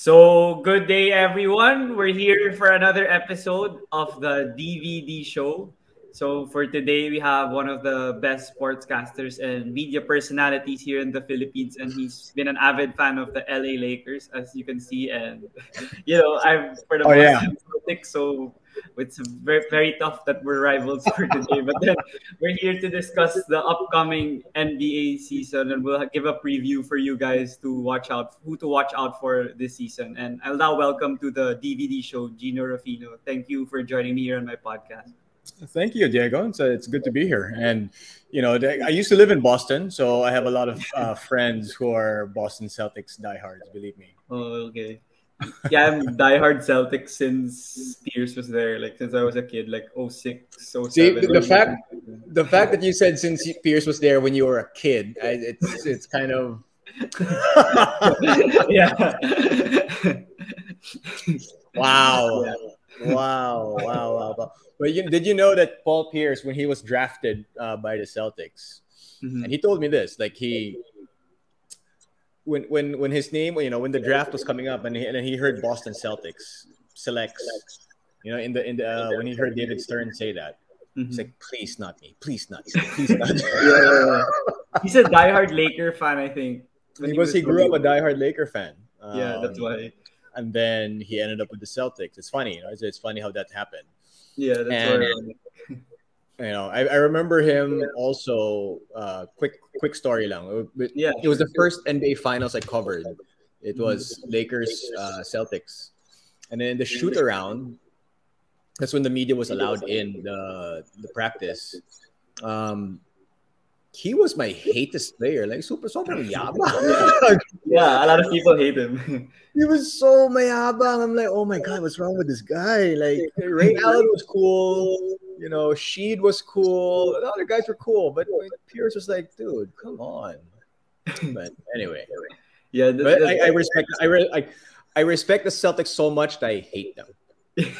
So, good day, everyone. We're here for another episode of the DVD show. So, for today, we have one of the best sportscasters and media personalities here in the Philippines, and he's been an avid fan of the LA Lakers, as you can see. And you know, I'm for the Oh, yeah. Celtics, so it's very very tough that we're rivals for today. But then we're here to discuss the upcoming NBA season, and we'll give a preview for you guys to watch out, who to watch out for this season. And I'll now welcome to the DVD show Jinno Rufino. Thank you for joining me here on my podcast. Thank you, Diego. It's, uh, it's good to be here. And, you know, I used to live in Boston, so I have a lot of uh, friends who are Boston Celtics diehards, believe me. Oh, okay. Yeah, I'm diehard Celtics since Pierce was there, like since I was a kid, like 06, 07. See, the, the fact the fact that you said since Pierce was there when you were a kid, I, it's it's kind of yeah. wow, Yeah. wow, wow, wow, wow. But you, did you know that Paul Pierce, when he was drafted uh, by the Celtics, Mhm. and he told me this, like he. When, when when his name you know when the draft was coming up and he, and he heard Boston Celtics selects you know in the in the uh, when he heard David Stern say that Mhm. He's like, please not me, please not me, please not me. Yeah, yeah, yeah. He's a diehard Laker fan, I think. when he was he grew up a young. diehard Laker fan. Yeah, that's Um, why. And then he ended up with the Celtics. It's funny, you know, it's, it's funny how that happened. Yeah, that's and- why. You know, I, I remember him also. Uh, quick quick story lang. It, Yeah, it was the first NBA Finals I covered. It Mm-hmm. was Lakers uh, Celtics, and then the shoot around. That's when the media was allowed in the the practice. Um, he was my hatest player. Like super sobrang yabang. Yeah, a lot of people hate him. He was so mayabang. I'm like, oh my god, what's wrong with this guy? Like Ray Allen was cool, you know, Sheed was cool, the other guys were cool, but Pierce was like, dude, come on. But anyway, yeah, that- but I, I respect, I, re- I, I respect the Celtics so much that I hate them.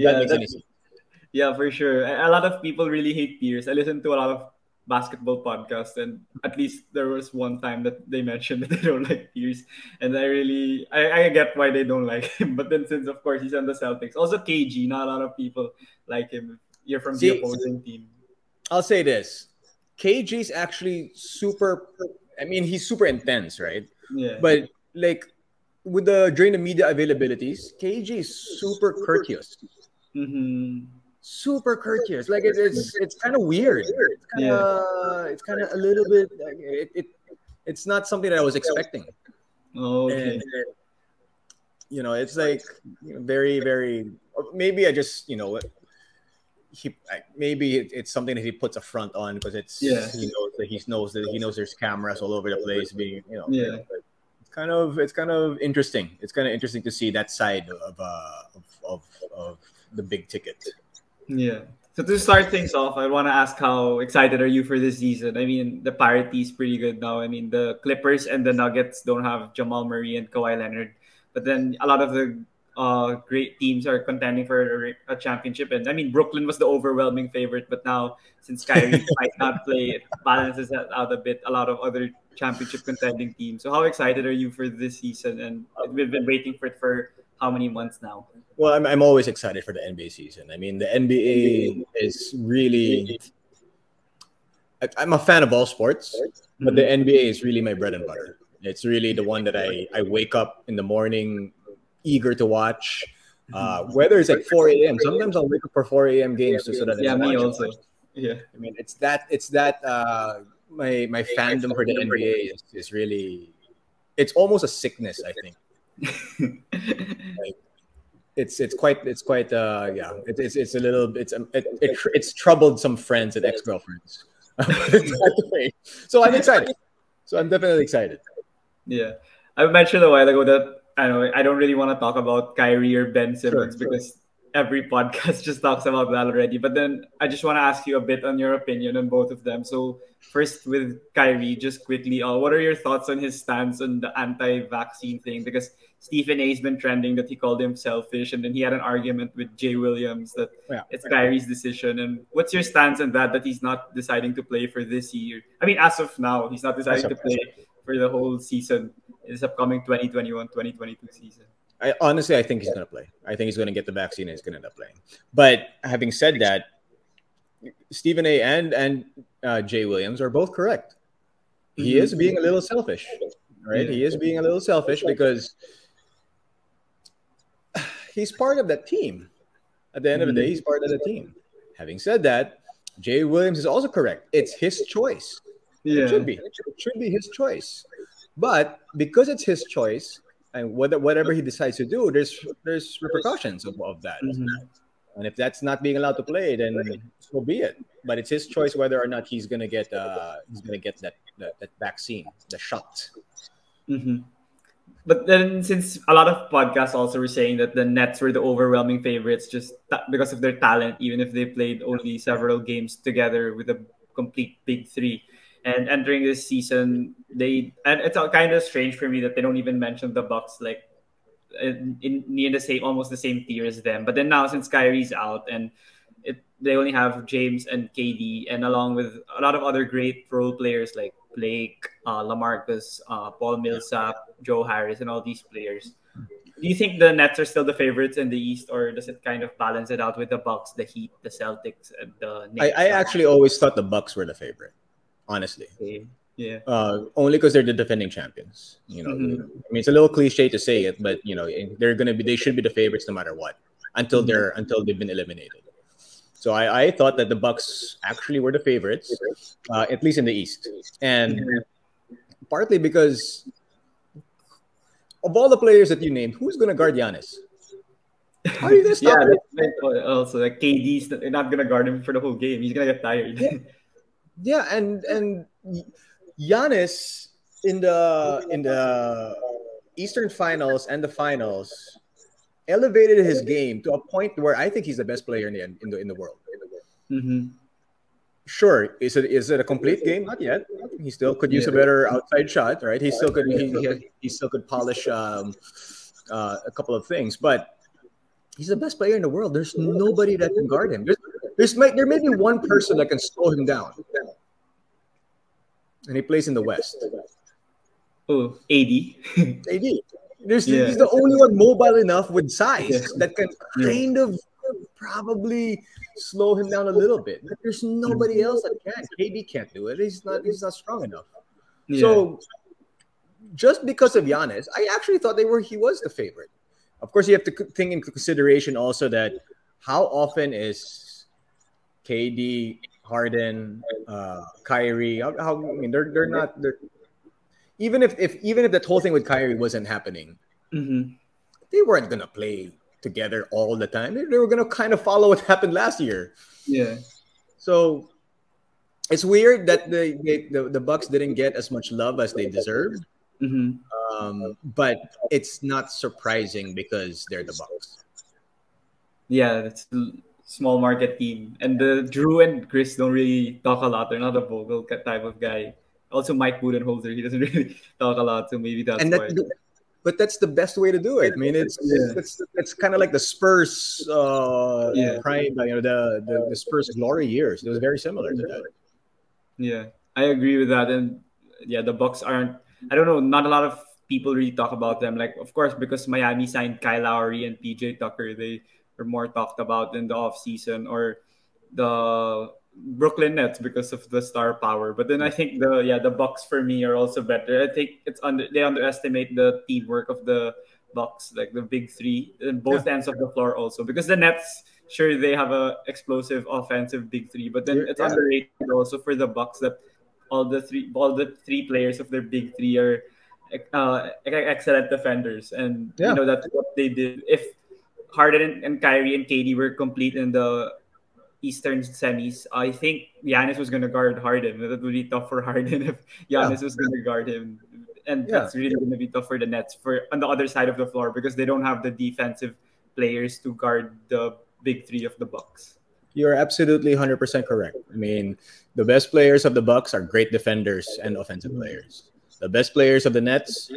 Yeah, that makes any sense. yeah, for sure. A a lot of people really hate Pierce. I listen to a lot of basketball podcast, and at least there was one time that they mentioned that they don't like Pierce, and I really, I, I get why they don't like him. But then, since of course he's on the Celtics, also KG, not a lot of people like him. You're from the See- opposing team. I'll say this: KG's actually super. I mean, he's super intense, right? Yeah, But like with the during the media availabilities, KG is super courteous. hmm super courteous. Like it, it's it's kind of weird. It's kind of it's kind of a little bit. Like, it, it it's not something that I was expecting. Oh, okay. And, you know, it's like you know, very very. Maybe I just you know he I- maybe it, it's something that he puts a front on because it's Yeah. he knows that he knows that he knows there's cameras all over the place being you know Yeah. it's kind of it's kind of interesting it's kind of interesting to see that side of uh of, of, of the big ticket Yeah. So to start things off, I want to ask how excited are you for this season? I mean, the parity is pretty good now. I mean, the Clippers and the Nuggets don't have Jamal Murray and Kawhi Leonard, but then a lot of the uh, great teams are contending for a, a championship. And I mean, Brooklyn was the overwhelming favorite, but now since Kyrie might not play, it balances that out a bit. A lot of other championship contending teams. So how excited are you for this season? And we've been waiting for it for how many months now? Well, I'm, I'm always excited for the NBA season. I mean, the NBA is really. I, I'm a fan of all sports, but the NBA is really my bread and butter. It's really the one that I, I wake up in the morning eager to watch. Uh, whether it's like 4 a.m. Sometimes I'll wake up for 4 a.m. games just so that I Yeah, can me it. also. Yeah. I mean, it's that it's that uh, my my fandom for the NBA is, is really it's almost a sickness. I think it's it's quite it's quite uh yeah it, it's it's a little it's um, it, it it's troubled some friends and ex girlfriends. so I'm excited. So I'm definitely excited. Yeah, I mentioned a while ago that I know I don't really want to talk about Kyrie or Ben Simmons sure. because every podcast just talks about that already. But then I just want to ask you a bit on your opinion on both of them. So first with Kyrie, just quickly, uh, what are your thoughts on his stance on the anti-vaccine thing? Because Stephen A's been trending that he called him selfish, and then he had an argument with Jay Williams that yeah. it's Kyrie's decision. And what's your stance on that? That he's not deciding to play for this year. I mean, as of now, he's not deciding to play for the whole season. This upcoming 2021-2022 season. I honestly, I think he's going to play. I think he's going to get the vaccine and he's going to end up playing. But having said that, Stephen A. and and uh, Jay Williams are both correct. He mm-hmm. is being a little selfish, right? Yeah. He is being a little selfish because he's part of that team. At the end mm-hmm. of the day, mm-hmm. he's part of the team. Having said that, Jay Williams is also correct. It's his choice. Yeah. It should be. It should be his choice. But because it's his choice, and whatever he decides to do, there's there's repercussions of, of that. Mm-hmm. And if that's not being allowed to play, then so be it. But it's his choice whether or not he's gonna get uh he's gonna get that that, that vaccine, the shot. Mm-hmm. But then, since a lot of podcasts also were saying that the Nets were the overwhelming favorites just because of their talent, even if they played only several games together with a complete big three, and entering this season, they and it's kind of strange for me that they don't even mention the Bucks like in, in near the same almost the same tier as them. But then now since Kyrie's out and it they only have James and KD and along with a lot of other great role players like Blake, uh, Lamarcus, uh, Paul Millsap, Joe Harris, and all these players. Do you think the Nets are still the favorites in the East, or does it kind of balance it out with the Bucks, the Heat, the Celtics, and the? Knicks? I, I actually always thought the Bucks were the favorite honestly. Yeah. Uh, only because they're the defending champions. You know, mm-hmm. I mean, it's a little cliche to say it, but you know, they're gonna be. They should be the favorites no matter what, until mm-hmm. they're until they've been eliminated. So I, I thought that the Bucks actually were the favorites, uh, at least in the East, and mm-hmm. partly because of all the players that you named, who's gonna guard Giannis? How are you gonna stop yeah, also like KD's not gonna guard him for the whole game. He's gonna get tired. Yeah. Yeah, and and Giannis in the in the Eastern Finals and the Finals elevated his game to a point where I think he's the best player in the in the in the world. Mm-hmm. Sure, is it is it a complete game? Not yet. He still could use yeah. a better outside shot, right? He still could he, he, he still could polish um, uh, a couple of things, but he's the best player in the world. There's nobody that can guard him. There's there's may, there may be one person that can slow him down, and he plays in the West. Oh, AD. AD. There's yeah. he's the only one mobile enough with size yeah. that can kind yeah. of probably slow him down a little bit. But there's nobody mm-hmm. else that can. KD can't do it. He's not. He's not strong enough. So just because of Giannis, I actually thought they were. He was the favorite. Of course, you have to think in consideration also that how often is KD, Harden, uh, Kyrie. How, how, I mean, they're they're not. They're even if if even if that whole thing with Kyrie wasn't happening, mm-hmm. they weren't gonna play together all the time. They, they were gonna kind of follow what happened last year. Yeah. So it's weird that the the, the Bucks didn't get as much love as they deserved. Mm-hmm. Um, but it's not surprising because they're the Bucks. Yeah, that's small market team. And the Jrue and Khris don't really talk a lot. They're not a vocal type of guy. Also, Mike Budenholzer, he doesn't really talk a lot, so maybe that's and that, why. But that's the best way to do it. I mean, it's yeah. it's, it's kind of like the Spurs uh, yeah. prime, you know, the, the the Spurs glory years. It was very similar to that. Yeah, I agree with that. And yeah, the Bucks aren't. I don't know. Not a lot of people really talk about them. Like, of course, because Miami signed Kyle Lowry and PJ Tucker, they are more talked about in the off season or the Brooklyn Nets because of the star power. But then I think the yeah the Bucks for me are also better. I think it's under they underestimate the teamwork of the Bucks, like the big three, and both yeah. ends of the floor also because the Nets sure they have a explosive offensive big three, but then it's yeah. underrated also for the Bucks that all the three all the three players of their big three are uh, excellent defenders, and yeah. you know that's what they did. If Harden and Kyrie and KD were complete in the Eastern semis. I think Giannis was going to guard Harden. That would be tough for Harden if Giannis yeah. was going to guard him, and yeah. that's really going to be tough for the Nets for on the other side of the floor because they don't have the defensive players to guard the big three of the Bucks. You're absolutely 100% correct. I mean, the best players of the Bucks are great defenders and offensive players. The best players of the Nets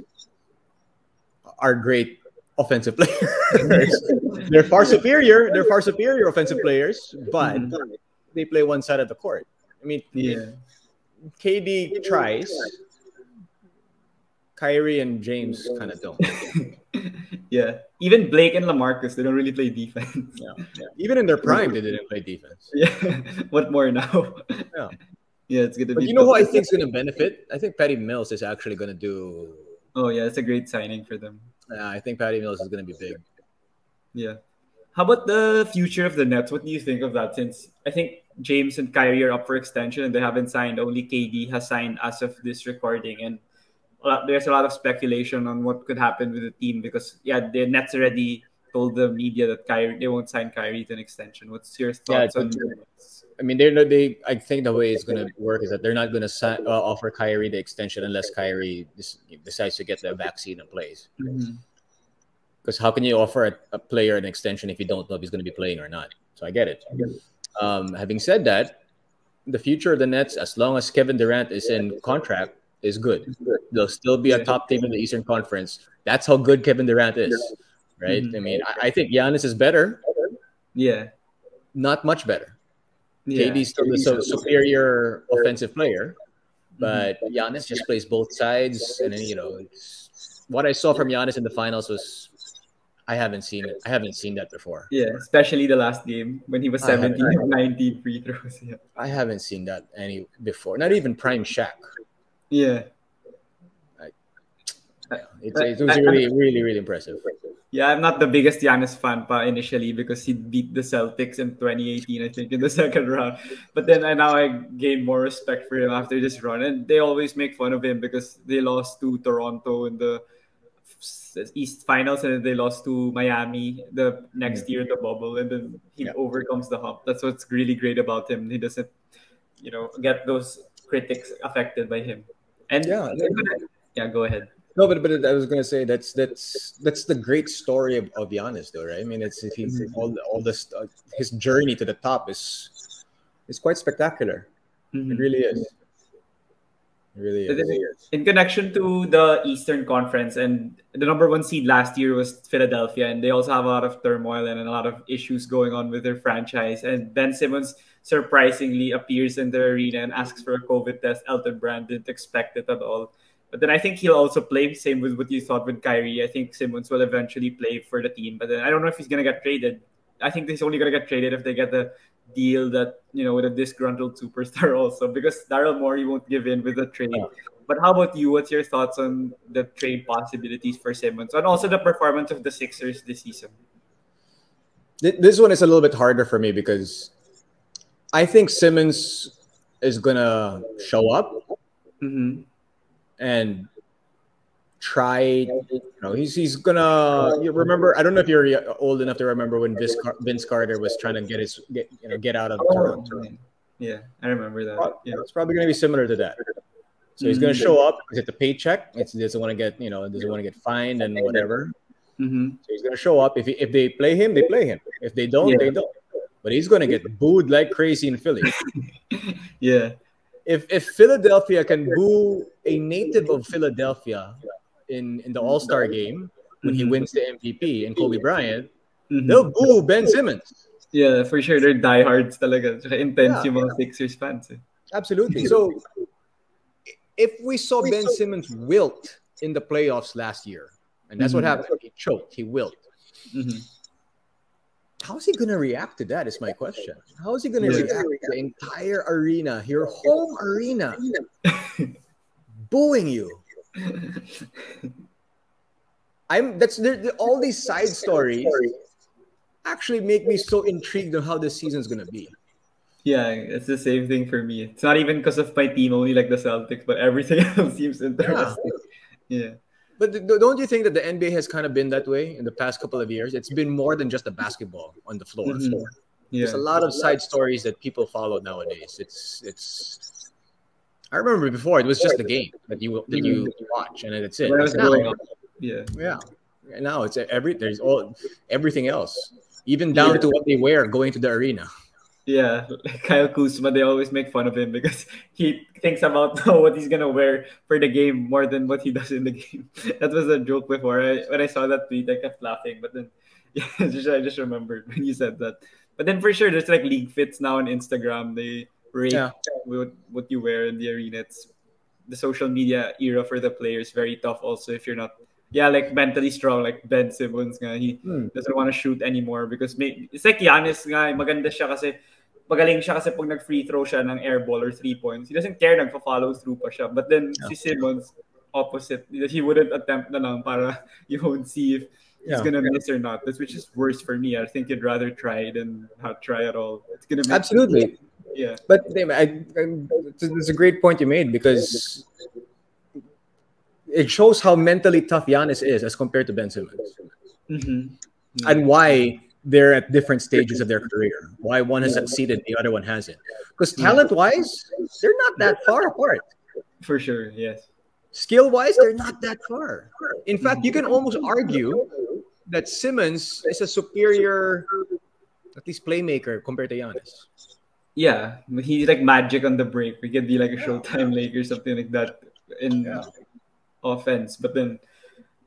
are great offensive players. they're far superior. They're far superior offensive players, but mm-hmm. they play one side of the court. I mean, Yeah. KD tries. Kyrie and James kind of don't. yeah. Even Blake and Lamarcus, they don't really play defense. Yeah, yeah. Even in their prime, they didn't play defense. Yeah. what more now? Yeah. Yeah, it's gonna But be. you know who I think is going to benefit? I think Patty Mills is actually going to do. Oh yeah, it's a great signing for them. Yeah, I think Patty Mills is going to be big. Yeah. How about the future of the Nets? What do you think of that? Since I think James and Kyrie are up for extension and they haven't signed, only KD has signed as of this recording, and a lot, there's a lot of speculation on what could happen with the team because yeah, the Nets already told the media that Kyrie they won't sign Kyrie to an extension. What's your Yeah, thoughts on the Nets? I mean, they're not, they. I think the way it's going to work is that they're not going to uh, offer Kyrie the extension unless Kyrie dis- decides to get the vaccine and plays. Mhm. Because how can you offer a, a player an extension if you don't know if he's going to be playing or not? So I get it. Um, having said that, the future of the Nets, as long as Kevin Durant is in contract, is good. They'll still be a top team in the Eastern Conference. That's how good Kevin Durant is, right? Mhm. I mean, I, I think Giannis is better, Yeah. not much better. Yeah. KD's still the so superior offensive player, mm-hmm. but Giannis just plays both sides. And then, you know, it's, what I saw from Giannis in the finals was I haven't seen it. I haven't seen that before. Yeah, especially the last game when he was I 17 of 19 free throws. Yeah. I haven't seen that any before. Not even prime Shaq. Yeah. It's, it was really, really, really impressive. Yeah, I'm not the biggest Giannis fan pa initially because he beat the Celtics in 2018, I think, in the second round. But then I now I gain more respect for him after this run. And they always make fun of him because they lost to Toronto in the East Finals and then they lost to Miami the next year in the bubble. And then he Yeah. overcomes the hump. That's what's really great about him. He doesn't, you know, get those critics affected by him. And Yeah, yeah, go ahead. No, but but I was gonna say that's that's that's the great story of, of Giannis, though, right? I mean, it's he's all all this uh, his journey to the top is is quite spectacular. It really is. It really is. in connection to the Eastern Conference, and the number one seed last year was Philadelphia, and they also have a lot of turmoil and a lot of issues going on with their franchise. And Ben Simmons surprisingly appears in the arena and asks for a COVID test. Elton Brand didn't expect it at all. But then I think he'll also play. Same with what you thought with Kyrie. I think Simmons will eventually play for the team. But then I don't know if he's gonna get traded. I think he's only gonna get traded if they get the deal that you know with a disgruntled superstar also because Daryl Morey won't give in with the trade. But how about you? What's your thoughts on the trade possibilities for Simmons and also the performance of the Sixers this season? This one is a little bit harder for me because I think Simmons is gonna show up Mm-hmm. And try. You know, he's he's gonna. You remember? I don't know if you're old enough to remember when Vince, Car- Vince Carter was trying to get his get you know get out of Toronto. Yeah, I remember that. Yeah. It's probably going to be similar to that. So he's going to show up, get the paycheck. It's, doesn't want to get, you know, doesn't want to get fined and whatever. Mm-hmm. So he's going to show up. If he, if they play him, they play him. If they don't, Yeah. they don't. But he's going to get booed like crazy in Philly. Yeah. If if Philadelphia can boo a native of Philadelphia in in the All Star game when he Mhm. wins the MVP and Kobe Bryant, Mhm. they'll boo Ben Simmons. Yeah, for sure. They're diehards talaga. Tsaka intense Yeah. yung mga Sixers fans. Eh. Absolutely. So if we saw Ben Simmons wilt in the playoffs last year, and that's what Mhm. happened, he choked, he wilt. Mhm. How is he going to react to that? Is my question. How is he going to Yeah. react to the entire arena, your home arena, booing you? I'm that's there, there- all these side stories actually make me so intrigued on how this season's going to be. Yeah, it's the same thing for me. It's not even because of my team, only like the Celtics, but everything else seems interesting. Yeah. But don't you think that the NBA has kind of been that way in the past couple of years? It's been more than just the basketball on the floor. Mhm. Yeah. There's a lot of side stories that people follow nowadays. It's it's. I remember before it was just the game that you that you watch and then that's it. Was Now-. Yeah. yeah, Now it's every there's all everything else, even down yeah. to what they wear going to the arena. Yeah, like Kyle Kuzma, they always make fun of him because he thinks about what he's gonna wear for the game more than what he does in the game. That was a joke before. I, when I saw that tweet, I kept laughing, but then yeah, just, I just remembered when you said that. But then for sure, there's like league fits now on Instagram. They rate yeah. what, what you wear in the arena. It's the social media era for the players very tough. Also, if you're not yeah, like mentally strong, like Ben Simmons nga, he hmm. doesn't want to shoot anymore because may, it's like Giannis nga, maganda siya kasi magaling siya kasi pag nag-free throw siya ng air ball or three points, he doesn't care, nagpa-follow through pa siya. But then yeah. si Simmons, opposite. He wouldn't attempt na lang para you won't see if he's yeah. gonna miss or not. That's which is worse for me. I think you'd rather try than not try at all. It's gonna absolutely. Yeah, but I, I, it's a great point you made because it shows how mentally tough Giannis is as compared to Ben Simmons, mm-hmm. and why they're at different stages of their career. Why one has succeeded, the other one hasn't. Hmm. Because talent-wise, they're not that far apart. For sure, yes. Skill-wise, they're not that far. In fact, you can mm-hmm. almost argue that Simmons is a superior, at least playmaker compared to Giannis. Yeah, he's like magic on the break. We could be like a Showtime Lakers, something like that in yeah. offense. But then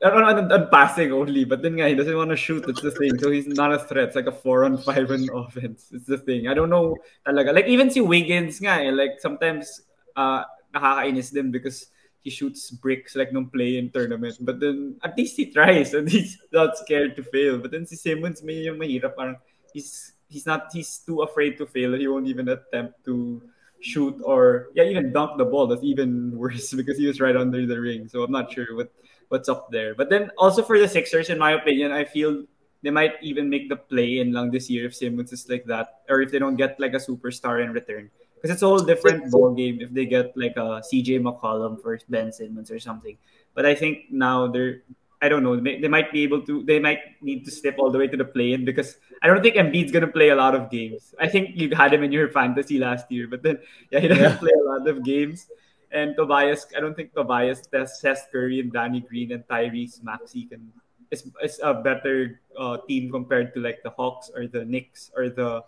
on, on, on, passing only, but then guy he doesn't want to shoot. It's the thing. So he's not a threat. It's like a four on five in offense. It's the thing. I don't know talaga. Like even si Wiggins nga eh, like sometimes uh nakakainis din because he shoots bricks like nung play in tournament. But then at least he tries and he's not scared to fail. But then si Simmons may yung mahirap parang he's he's not he's too afraid to fail. He won't even attempt to shoot or yeah even dunk the ball. That's even worse because he was right under the ring. So I'm not sure what what's up there. But then also for the Sixers, in my opinion, I feel they might even make the play in long this year if Simmons is like that, or if they don't get like a superstar in return. Because it's a whole different ball game if they get like a CJ McCollum for Ben Simmons or something. But I think now they're I don't know. They, they might be able to. They might need to step all the way to the play-in because I don't think Embiid's gonna play a lot of games. I think you had him in your fantasy last year, but then yeah, he doesn't yeah. play a lot of games. And Tobias, I don't think Tobias, Seth Curry, and Danny Green and Tyrese Maxey can is, is a better uh, team compared to like the Hawks or the Knicks or the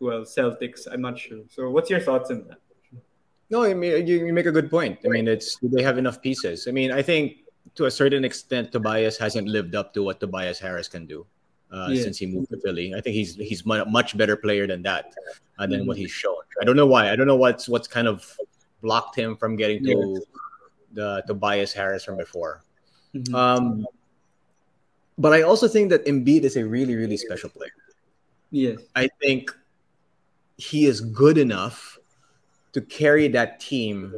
well Celtics. I'm not sure. So, what's your thoughts on that? No, I mean you, you make a good point. I mean, it's do they have enough pieces. I mean, I think to a certain extent, Tobias hasn't lived up to what Tobias Harris can do. Uh, yeah. since he moved to Philly. I think he's he's much better player than that, uh, than mm-hmm. what he's shown. I don't know why. I don't know what's what's kind of blocked him from getting to yes. the Tobias Harris from before. Mm-hmm. Um, but I also think that Embiid is a really, really special player. Yes. I think he is good enough to carry that team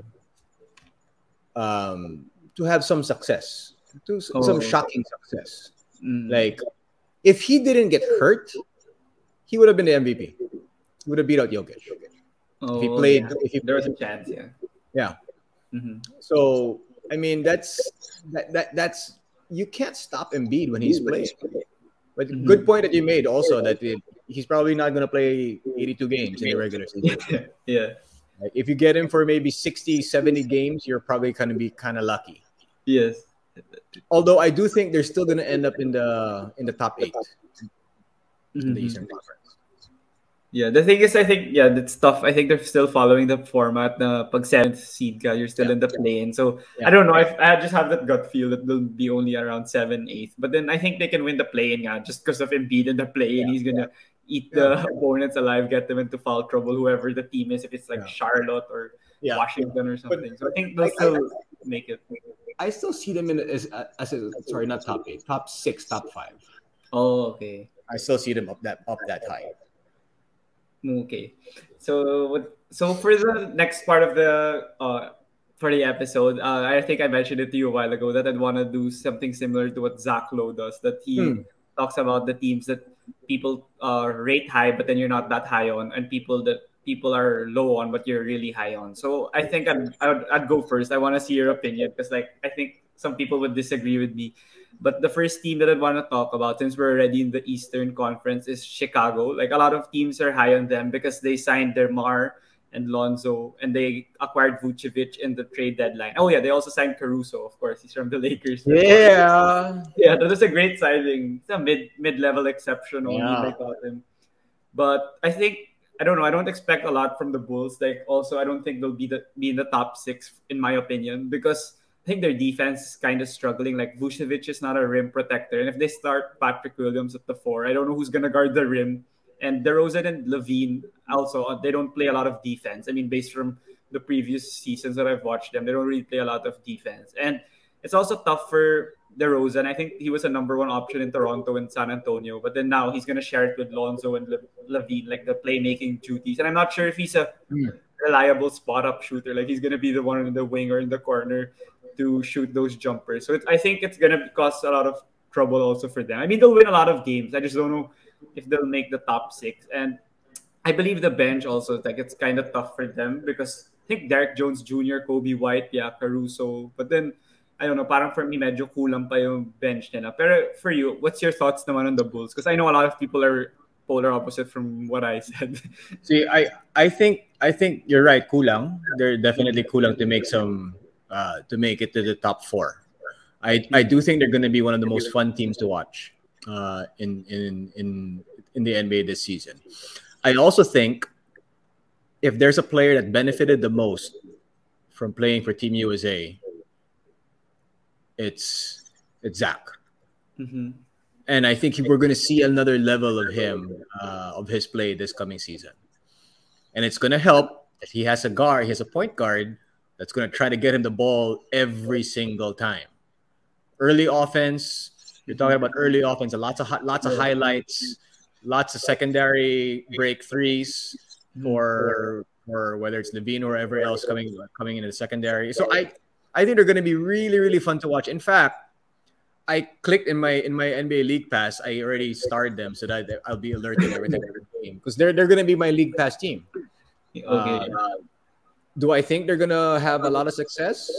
um, to have some success, to oh. some shocking success. Mm. Like, if he didn't get hurt, he would have been the MVP. He would have beat out Jokic. Oh, if he played, yeah. if he there was a chance, yeah. Yeah. Mm-hmm. So I mean, that's that, that that's you can't stop Embiid when he's playing. But mm-hmm. good point that you made also that it, he's probably not going to play 82 games in the regular season. yeah. Like if you get him for maybe 60, 70 games, you're probably going to be kind of lucky. Yes. Although I do think they're still going to end up in the in the top 8 mm-hmm. in the mm-hmm. Eastern Conference. Yeah, the thing is, I think yeah, that's tough. I think they're still following the format. Na pag seventh seed ka, you're still yeah. in the play-in. So yeah. I don't know. I, I just have that gut feel that they'll be only around seven, eighth. But then I think they can win the play-in, yeah, just because of Embiid in the play-in. Yeah. He's gonna eat the opponents alive, get them into foul trouble. Whoever the team is, if it's like Charlotte or Washington or something. But, so I think they'll still I, make it. I still see them in as, as a, sorry, not top eight, top six, top five. Oh, okay. I still see them up that up that high. Okay. So so for the next part of the uh for the episode, uh, I think I mentioned it to you a while ago that I'd want to do something similar to what Zach Lowe does. That he hmm. talks about the teams that people uh, rate high, but then you're not that high on, and people that people are low on, but you're really high on. So I think I'd I'd, I'd go first. I want to see your opinion because like I think some people would disagree with me. But the first team that I want to talk about, since we're already in the Eastern Conference, is Chicago. Like a lot of teams are high on them because they signed DeMar and Lonzo, and they acquired Vucevic in the trade deadline. Oh yeah, they also signed Caruso, of course. He's from the Lakers. Yeah, yeah, that was a great signing. It's a mid mid level exception only Yeah. they got him. But I think I don't know. I don't expect a lot from the Bulls. Like also, I don't think they'll be the be in the top six in my opinion because I think their defense is kind of struggling. Like Vucevic is not a rim protector, and if they start Patrick Williams at the four, I don't know who's gonna guard the rim. And DeRozan and LaVine also uh, they don't play a lot of defense. I mean, based from the previous seasons that I've watched them, they don't really play a lot of defense. And it's also tough for DeRozan. I think he was a number one option in Toronto and San Antonio, but then now he's gonna share it with Lonzo and Le- LaVine, like the playmaking duties. And I'm not sure if he's a reliable spot up shooter. Like he's gonna be the one in the wing or in the corner to shoot those jumpers. So it, I think it's gonna cause a lot of trouble also for them. I mean, they'll win a lot of games. I just don't know if they'll make the top six. And I believe the bench also like it's kind of tough for them because I think Derrick Jones Jr., Coby White, yeah, Caruso, but then I don't know, parang for me medyo kulang pa yung bench nila. Pero for you, what's your thoughts naman on the Bulls? Because I know a lot of people are polar opposite from what I said. See, I I think I think you're right. Kulang, they're definitely kulang to make some uh, to make it to the top four. I I do think they're going to be one of the most fun teams to watch uh, in in in in the NBA this season. I also think if there's a player that benefited the most from playing for Team USA, it's it's Zach Mhm. and I think we're going to see another level of him, uh, of his play this coming season. And it's going to help that he has a guard, he has a point guard that's going to try to get him the ball every single time. Early offense, you're talking about early offense, lots of lots of highlights, lots of secondary break threes for or whether it's LaVine or whoever else coming coming into the secondary. So I I think they're going to be really really fun to watch. In fact, I clicked in my in my NBA League Pass. I already started them so that I'll be alerted every time they're game because they're they're gonna be my League Pass team. Okay. Uh, do I think they're gonna have a lot of success?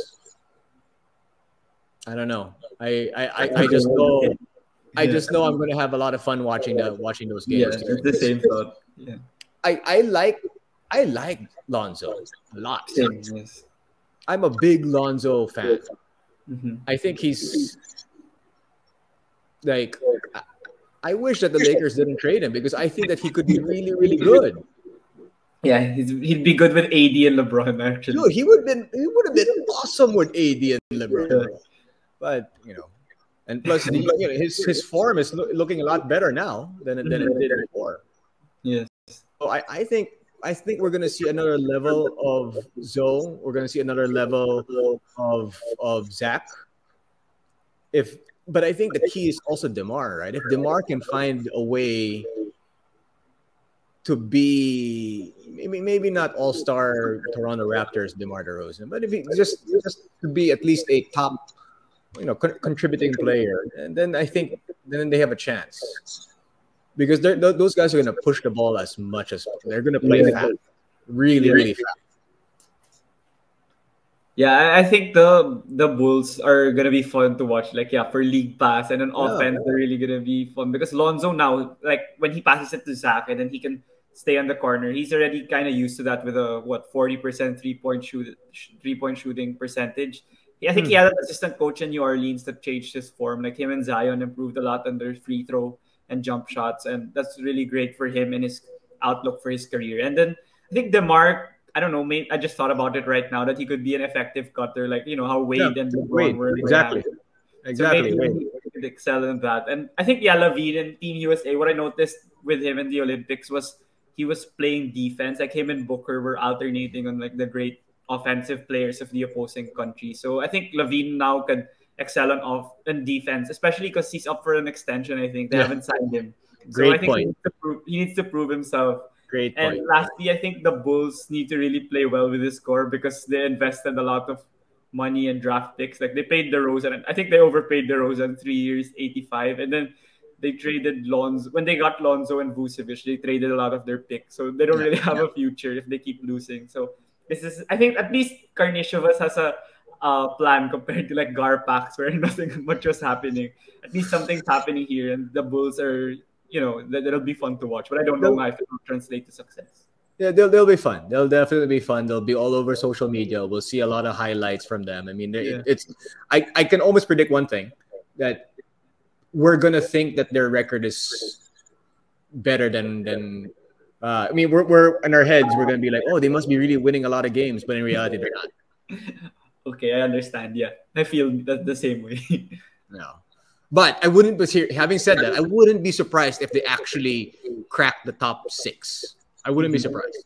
I don't know. I I, I, I just know I just know I'm gonna have a lot of fun watching the watching those yeah, games. it's the same thought. Yeah. I I like I like Lonzo a lot. Same, yes. I'm a big Lonzo fan. Mhm. I think he's like I- I wish that the Lakers didn't trade him because I think that he could be really, really good. Yeah, he's, he'd be good with AD and LeBron actually. Dude, he would have been he would have been awesome with AD and LeBron. Yeah. But you know, and plus you know, his his form is loo- looking a lot better now than it- than it did before. Yes. So I, I think I think we're gonna see another level of Zoe. We're gonna see another level of of Zach. If but I think the key is also Demar, right? If Demar can find a way to be maybe maybe not all star Toronto Raptors Demar Derozan, but if he just just to be at least a top you know con- contributing player, and then I think then they have a chance because they're, th- those guys are going to push the ball as much as they're going to play Yeah. fast, really, really fast. Yeah, I- think the the Bulls are gonna be fun to watch. Like, yeah, for League Pass and an Yeah. offense, they're really gonna be fun because Lonzo now, like when he passes it to Zach and then he can stay on the corner, he's already kind of used to that with a what forty percent three point shoot three point shooting percentage. I think he Hmm. had an assistant coach in New Orleans that changed his form. Like him and Zion improved a lot on their free throw and jump shots, and that's really great for him and his outlook for his career. And then I think Demar, I don't know, maybe I just thought about it right now that he could be an effective cutter, like you know how Wade Yeah, and LeBron were. exactly. So Exactly. maybe he could excel in that. And I think yeah, LaVine and Team USA. What I noticed with him in the Olympics was he was playing defense. Like him and Booker were alternating on like the great offensive players of the opposing country. So I think LaVine now can excel on off and defense, especially because he's up for an extension. I think they Yeah. haven't signed him. so Great I think He, point. needs to prove, he needs to prove himself. Great And point. lastly, I think the Bulls need to really play well with this core because they invested a lot of money and draft picks. Like they paid DeRozan, and I think they overpaid DeRozan three years, eighty-five, and then they traded Lonzo. When they got Lonzo and Vucevic, they traded a lot of their picks, so they don't really have a future if they keep losing. So this is, I think, at least Karnisovas has a uh, plan compared to like GarPax, where nothing much was happening. At least something's happening here, and the Bulls are. You know that it'll be fun to watch, but I don't know if it will translate to success. Yeah, they'll they'll be fun. They'll definitely be fun. They'll be all over social media. We'll see a lot of highlights from them. I mean, yeah. it's I I can almost predict one thing that we're gonna think that their record is better than than. Uh, I mean, we're, we're in our heads. We're gonna be like, oh, they must be really winning a lot of games, but in reality, they're not. Okay, I understand. Yeah, I feel that the same way. no, but I wouldn't. But here, having said that, I wouldn't be surprised if they actually crack the top six. I wouldn't be surprised.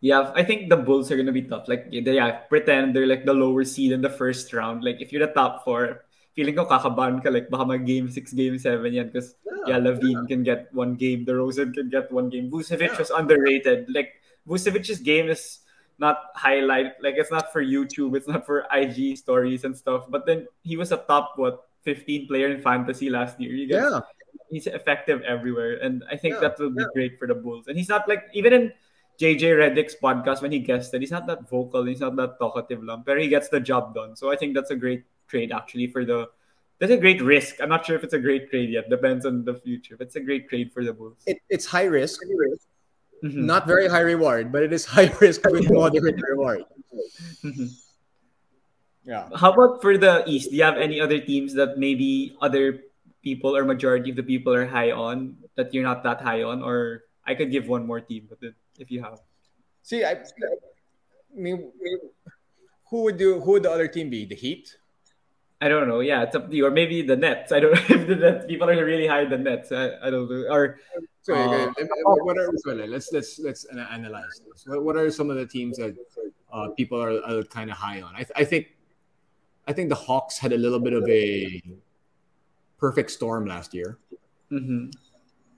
Yeah, I think the Bulls are gonna be tough. Like, they yeah, pretend they're like the lower seed in the first round. Like, if you're the top four, feeling ko kakabahan ka like baka mag game 6 game 7 yan because yeah, yeah LaVine yeah. can get one game the DeRozan can get one game. Vucevic yeah. was underrated. Like Vucevic's game is not highlight like it's not for YouTube it's not for IG stories and stuff but then he was a top what 15 player in fantasy last year. You yeah. he's effective everywhere and I think that will be great for the Bulls. And he's not like even in JJ Redick's podcast when he guested he's not that vocal he's not that talkative lump but he gets the job done. So I think that's a great trade actually for the. That's a great risk. I'm not sure if it's a great trade yet. Depends on the future. But it's a great trade for the Bulls. It, it's high risk, mm-hmm. not very high reward, but it is high risk with moderate reward. Mm-hmm. Yeah. How about for the East? Do you have any other teams that maybe other people or majority of the people are high on that you're not that high on? Or I could give one more team, but if you have. See, I, I mean, who would do? Who would the other team be? The Heat. I don't know. Yeah, it's up to you. Or maybe the Nets. I don't know if the Nets people are really high the Nets. I, I don't know. Or sorry, uh, what are let's let's let's analyze this. What, what are some of the teams that uh, people are, are kind of high on? I, th- I think I think the Hawks had a little bit of a perfect storm last year. Mm-hmm.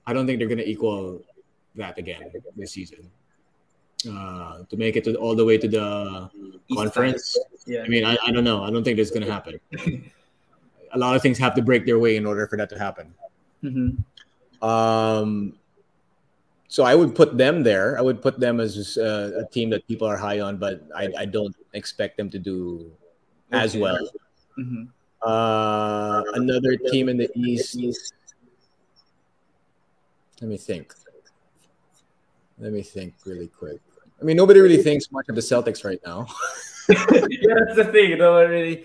I don't think they're going to equal that again this season. Uh, to make it to all the way to the East conference. Yeah. I mean, I, I don't know. I don't think that's going to happen. a lot of things have to break their way in order for that to happen. Mm-hmm. Um, so I would put them there. I would put them as uh, a team that people are high on, but I, I don't expect them to do as well. Mm-hmm. Uh, another team in the East. Let me think. Let me think really quick. I mean, nobody really thinks much of the Celtics right now. yeah, that's the thing. No one really.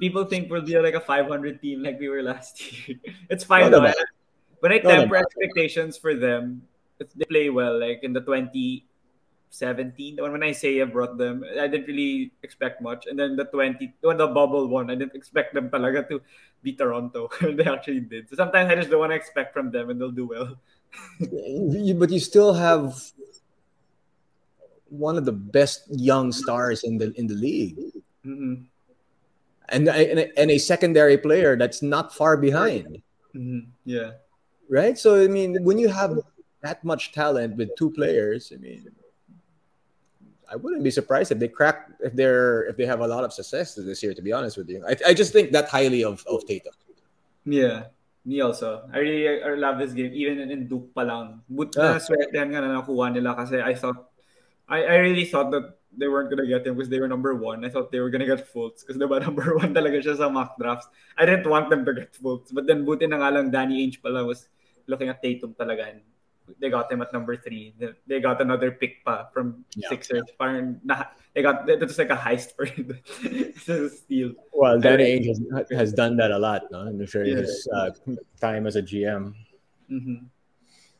People think we'll be like a 500 team like we were last year. It's fine no, though. When I temper no, expectations for them, they play well. Like in the 2017, when I say I brought them, I didn't really expect much. And then the 20, when the bubble one, I didn't expect them talaga to beat Toronto. they actually did. So sometimes I just don't want to expect from them, and they'll do well. but you still have one of the best young stars in the in the league, mm-hmm. and, and a, and a secondary player that's not far behind. Mm-hmm. Yeah, right. So I mean, when you have that much talent with two players, I mean, I wouldn't be surprised if they crack if they're if they have a lot of success this year. To be honest with you, I, I just think that highly of of Tatum. Yeah, Me also. I really I love this game. Even in Duke pa lang. But yeah. naswertehan nga na nakuha nila kasi I thought, I, I really thought that they weren't gonna get him because they were number one. I thought they were gonna get Fultz because diba number one talaga siya sa mock drafts. I didn't want them to get Fultz. But then buti na nga lang Danny Ainge pala was looking at Tatum talaga. And they got him at number three. They got another pick pa from yeah. Sixers. Parang na, they got it was like a heist for him. it's a steal. Well, Danny Ainge has, has done that a lot, no? Yeah. his uh, time as a GM. Mm-hmm.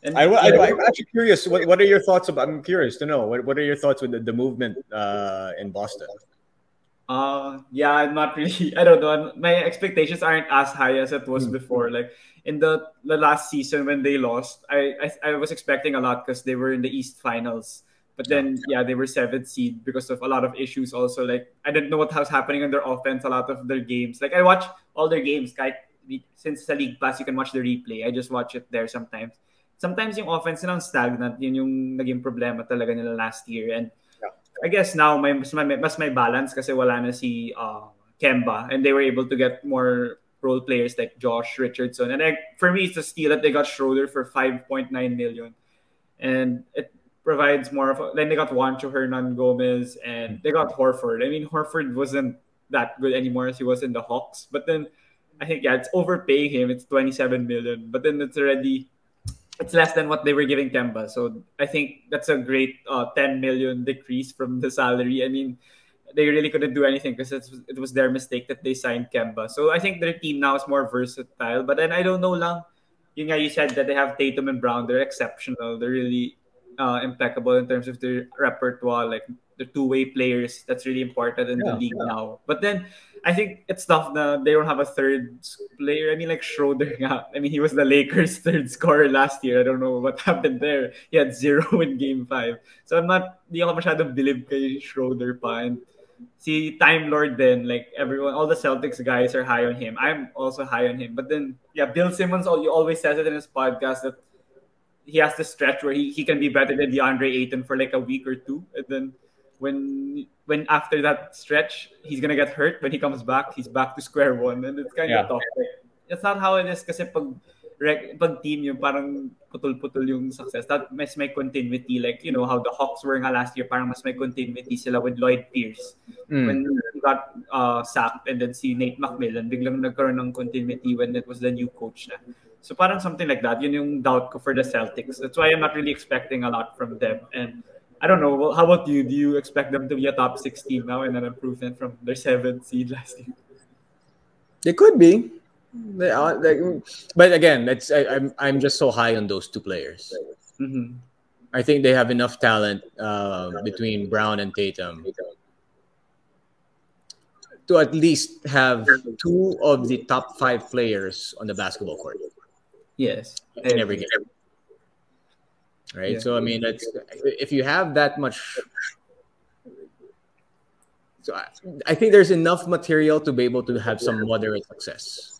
And, I, I, I'm actually curious. What, what are your thoughts about? I'm curious to know. What, what are your thoughts with the, the movement uh, in Boston? Uh, yeah, I'm not really. I don't know. My expectations aren't as high as it was mm-hmm. before. Like in the the last season when they lost, I I, I was expecting a lot because they were in the East Finals. But then, yeah, they were seventh seed because of a lot of issues. Also, like I didn't know what was happening in their offense. A lot of their games, like I watch all their games. Like since the league pass, you can watch the replay. I just watch it there sometimes. Sometimes yung offense nilang stagnant. Yun yung naging problema talaga nila last year. And yeah. I guess now may mas may, mas may balance kasi wala na si uh, Kemba and they were able to get more role players like Josh Richardson. And I, for me, it's a steal that they got Schroeder for 5.9 million. And it provides more of a, then they got Juancho Hernangomez and they got Horford. I mean, Horford wasn't that good anymore as he was in the Hawks. But then I think, yeah, it's overpaying him. It's 27 million. But then it's already it's less than what they were giving Kemba. So I think that's a great uh, 10 million decrease from the salary. I mean, they really couldn't do anything because it was their mistake that they signed Kemba. So I think their team now is more versatile. But then I don't know lang. You know, you said that they have Tatum and Brown. They're exceptional. They're really uh, impeccable in terms of their repertoire. Like the two-way players. That's really important in yeah, the league yeah. now. But then I think it's tough that they don't have a third player. I mean, like Schroeder. I mean, he was the Lakers' third scorer last year. I don't know what happened there. He had zero in Game Five. So I'm not. Di ako masyadong believe kay Schroeder pa. And see Time Lord then like everyone all the Celtics guys are high on him. I'm also high on him. But then yeah, Bill Simmons always says it in his podcast that he has to stretch where he, he can be better than DeAndre Ayton for like a week or two. And then when when after that stretch he's gonna get hurt. When he comes back he's back to square one. And it's kind yeah. of tough like, it's not how it is kasi pag pag team yung parang putol-putol yung success. That mas may continuity. Like you know how the Hawks were nga last year parang mas may continuity sila with Lloyd Pierce. Mm. when he got uh, sacked and then si Nate McMillan biglang nagkaroon ng continuity when it was the new coach na. So parang something like that. Yun yung doubt ko for the Celtics. That's why I'm not really expecting a lot from them. And I don't know. Well, how about you? Do you expect them to be a top 16 now and an improvement from their seventh seed last year? They could be. They are, they, but again, it's I, am I'm, I'm just so high on those two players. Mm-hmm. I think they have enough talent uh, between Brown and Tatum to at least have two of the top five players on the basketball court. Yes, in every game right? Yeah. So I mean, that's if you have that much. So I, I think there's enough material to be able to have some moderate success.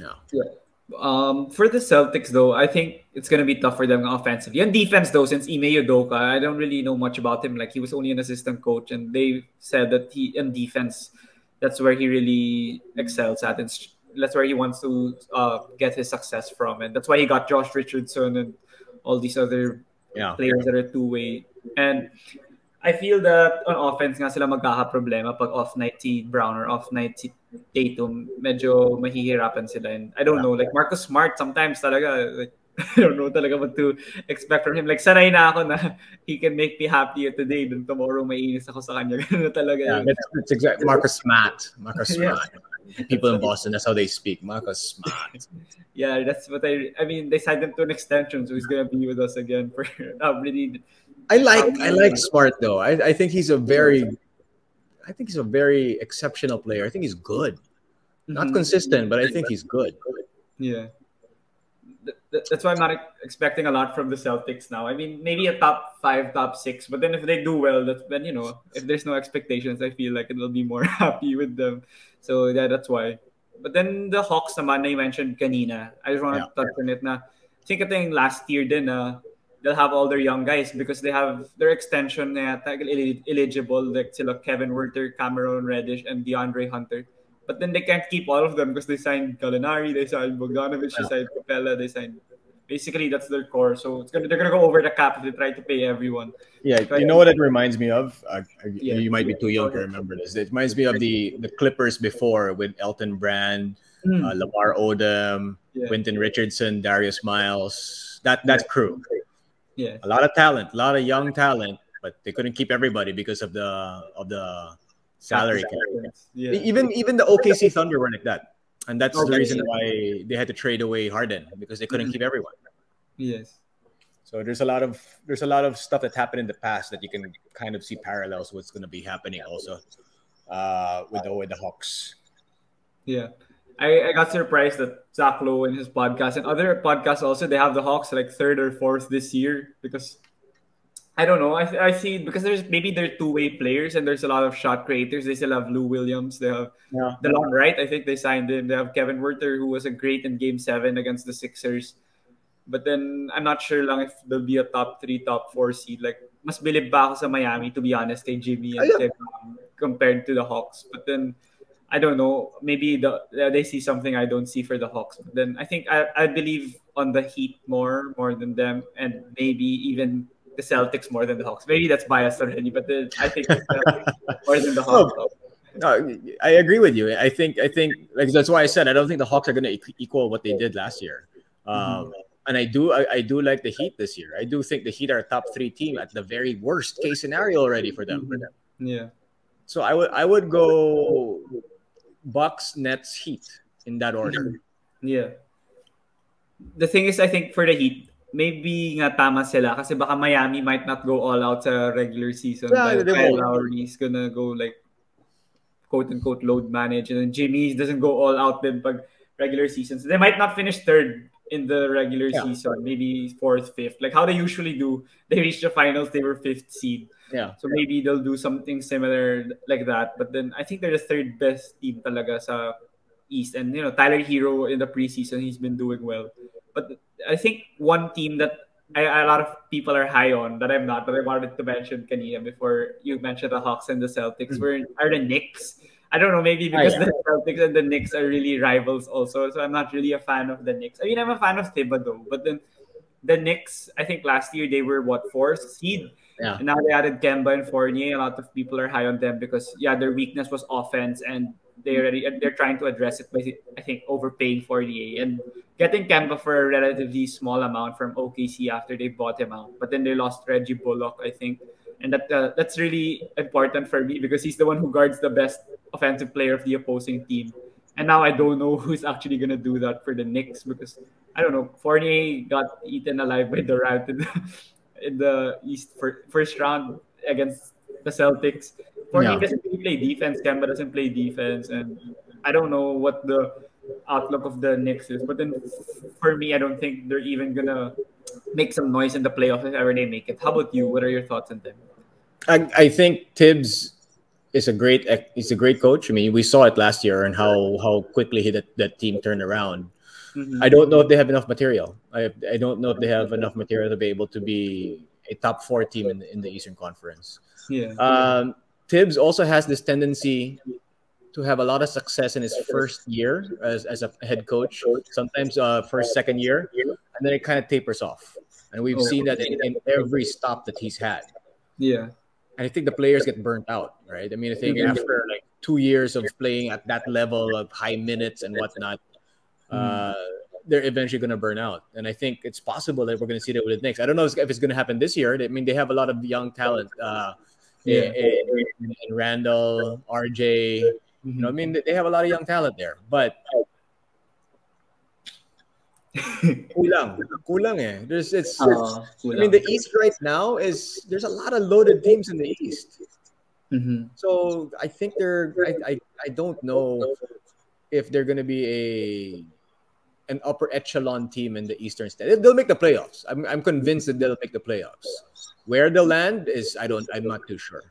No. Yeah. Um, for the Celtics, though, I think it's gonna be tough for them offensively. And defense, though, since Ime Udoka, I don't really know much about him. Like he was only an assistant coach, and they said that he in defense, that's where he really excels at. And that's where he wants to uh, get his success from, and that's why he got Josh Richardson and all these other yeah. players that are two way. And I feel that on offense nga sila magkaka-problema pag off night si Brown or off night si Tatum, medyo mahihirapan sila. And I don't know, like Marcus Smart sometimes talaga like I don't know talaga what to expect from him. Like, sanay na ako na he can make me happier today, then tomorrow mainis ako sa kanya. Ganun talaga. Yeah, that's, that's exactly Marcus Smart. Marcus Smart. yeah people in Boston, that's how they speak. Marcus Smart. yeah, that's what I. I mean, they signed him to an extension, so he's gonna be with us again for uh, really. I like I like Smart though. I, I think he's a very, I think he's a very exceptional player. I think he's good, not mm-hmm. consistent, but I think he's good. Yeah that's why I'm not expecting a lot from the Celtics now. I mean, maybe a top five, top six, but then if they do well, that's then you know, if there's no expectations, I feel like it'll be more happy with them. So yeah, that's why. But then the Hawks naman na you mentioned kanina, I just want to yeah. touch on it na. I think I think last year then uh, they'll have all their young guys because they have their extension na eligible like sila Kevin Huerter, Cameron Reddish, and DeAndre Hunter. But then they can't keep all of them because they signed Gallinari, they signed Bogdanovich, they signed Capela, they signed. Basically, that's their core. So it's gonna they're gonna go over the cap if they try to pay everyone. Yeah, you know what it reminds me of? Uh, yeah. You might be too young to remember this. It reminds me of the the Clippers before with Elton Brand, mm. uh, Lamar Odom, yeah. Quentin Richardson, Darius Miles. That that crew. Yeah, a lot of talent, a lot of young talent, but they couldn't keep everybody because of the of the salary cap. Yeah. Even even the OKC Thunder were like that, and that's okay. the reason why they had to trade away Harden because they couldn't mm-hmm. keep everyone. Yes. So there's a lot of there's a lot of stuff that happened in the past that you can kind of see parallels what's going to be happening also uh, with the with the Hawks. Yeah. I, I got surprised that Zach Lowe in his podcast and other podcasts also they have the Hawks like third or fourth this year because I don't know. I, I see because there's maybe they're two way players and there's a lot of shot creators. They still have Lou Williams. They have yeah. Delon Wright. I think they signed him. They have Kevin Huerter, who was a great in Game Seven against the Sixers. But then I'm not sure long if there'll be a top three, top four seed. Like mas bilib ba ako sa Miami to be honest, kay Jimmy and Kevin, um, compared to the Hawks. But then I don't know. Maybe the uh, they see something I don't see for the Hawks. But then I think I, I believe on the Heat more more than them, and maybe even the Celtics more than the Hawks. Maybe that's biased already, but the, I think more than the Hawks. No, No, I agree with you. I think I think like that's why I said I don't think the Hawks are going to equal what they did last year. Um, mm-hmm. And I do I, I, do like the Heat this year. I do think the Heat are a top three team at the very worst case scenario already for them. Mm-hmm. Yeah. So I would I would go Bucks, Nets, Heat in that order. Yeah. The thing is, I think for the Heat, maybe nga tama sila kasi baka Miami might not go all out sa regular season. Yeah, Kyle Lowry is gonna go like quote unquote load manage and then Jimmy doesn't go all out then pag regular season. So they might not finish third in the regular yeah. season, maybe fourth, fifth. Like how they usually do. They reach the finals, they were fifth seed. Yeah. So maybe they'll do something similar like that. But then I think they're the third best team talaga sa East. And you know, Tyler Herro in the preseason, he's been doing well. But I think one team that I, a lot of people are high on that I'm not, but I wanted to mention kanina before you mentioned the Hawks and the Celtics mm-hmm. were are the Knicks. I don't know, maybe because oh, yeah. the Celtics and the Knicks are really rivals also. So I'm not really a fan of the Knicks. I mean, I'm a fan of Thibodeau, but then the Knicks, I think last year they were what fourth seed. Yeah. And now they added Kemba and Fournier. A lot of people are high on them because yeah, their weakness was offense, and they already they're trying to address it by I think overpaying for Fournier and getting Kemba for a relatively small amount from OKC after they bought him out. But then they lost Reggie Bullock, I think, and that uh, that's really important for me because he's the one who guards the best offensive player of the opposing team. And now I don't know who's actually gonna do that for the Knicks because I don't know. Fournier got eaten alive by Durant in the, in the East for, first round against the Celtics. Fournier yeah. doesn't really play defense. Kemba doesn't play defense, and I don't know what the outlook of the Knicks is. But then for me, I don't think they're even gonna make some noise in the playoffs if ever they make it. How about you? What are your thoughts on them? I, I think Thibs is a great he's a great coach. I mean, we saw it last year and how how quickly he, that, that team turned around. Mm-hmm. I don't know if they have enough material. I I don't know if they have enough material to be able to be a top four team in the, in the Eastern Conference. Yeah. Um, Thibs also has this tendency to have a lot of success in his first year as, as a head coach, sometimes uh, first, second year, and then it kind of tapers off. And we've oh, seen that in, in, every stop that he's had. Yeah. And I think the players get burnt out, right? I mean, I think mm-hmm. after like two years of playing at that level of high minutes and whatnot, uh, mm. they're eventually going to burn out. And I think it's possible that we're going to see that with the Knicks. I don't know if it's going to happen this year. I mean, they have a lot of young talent. Uh, yeah. in, in, in Randle, RJ, you know, I mean, they have a lot of young talent there, but kulang, kulang eh. There's it's, uh, I mean, the East right now is there's a lot of loaded teams in the East. Mm-hmm. So I think they're I, I I don't know if they're gonna be a an upper echelon team in the Eastern State. They'll make the playoffs. I'm I'm convinced that they'll make the playoffs. Where they'll land is I don't I'm not too sure.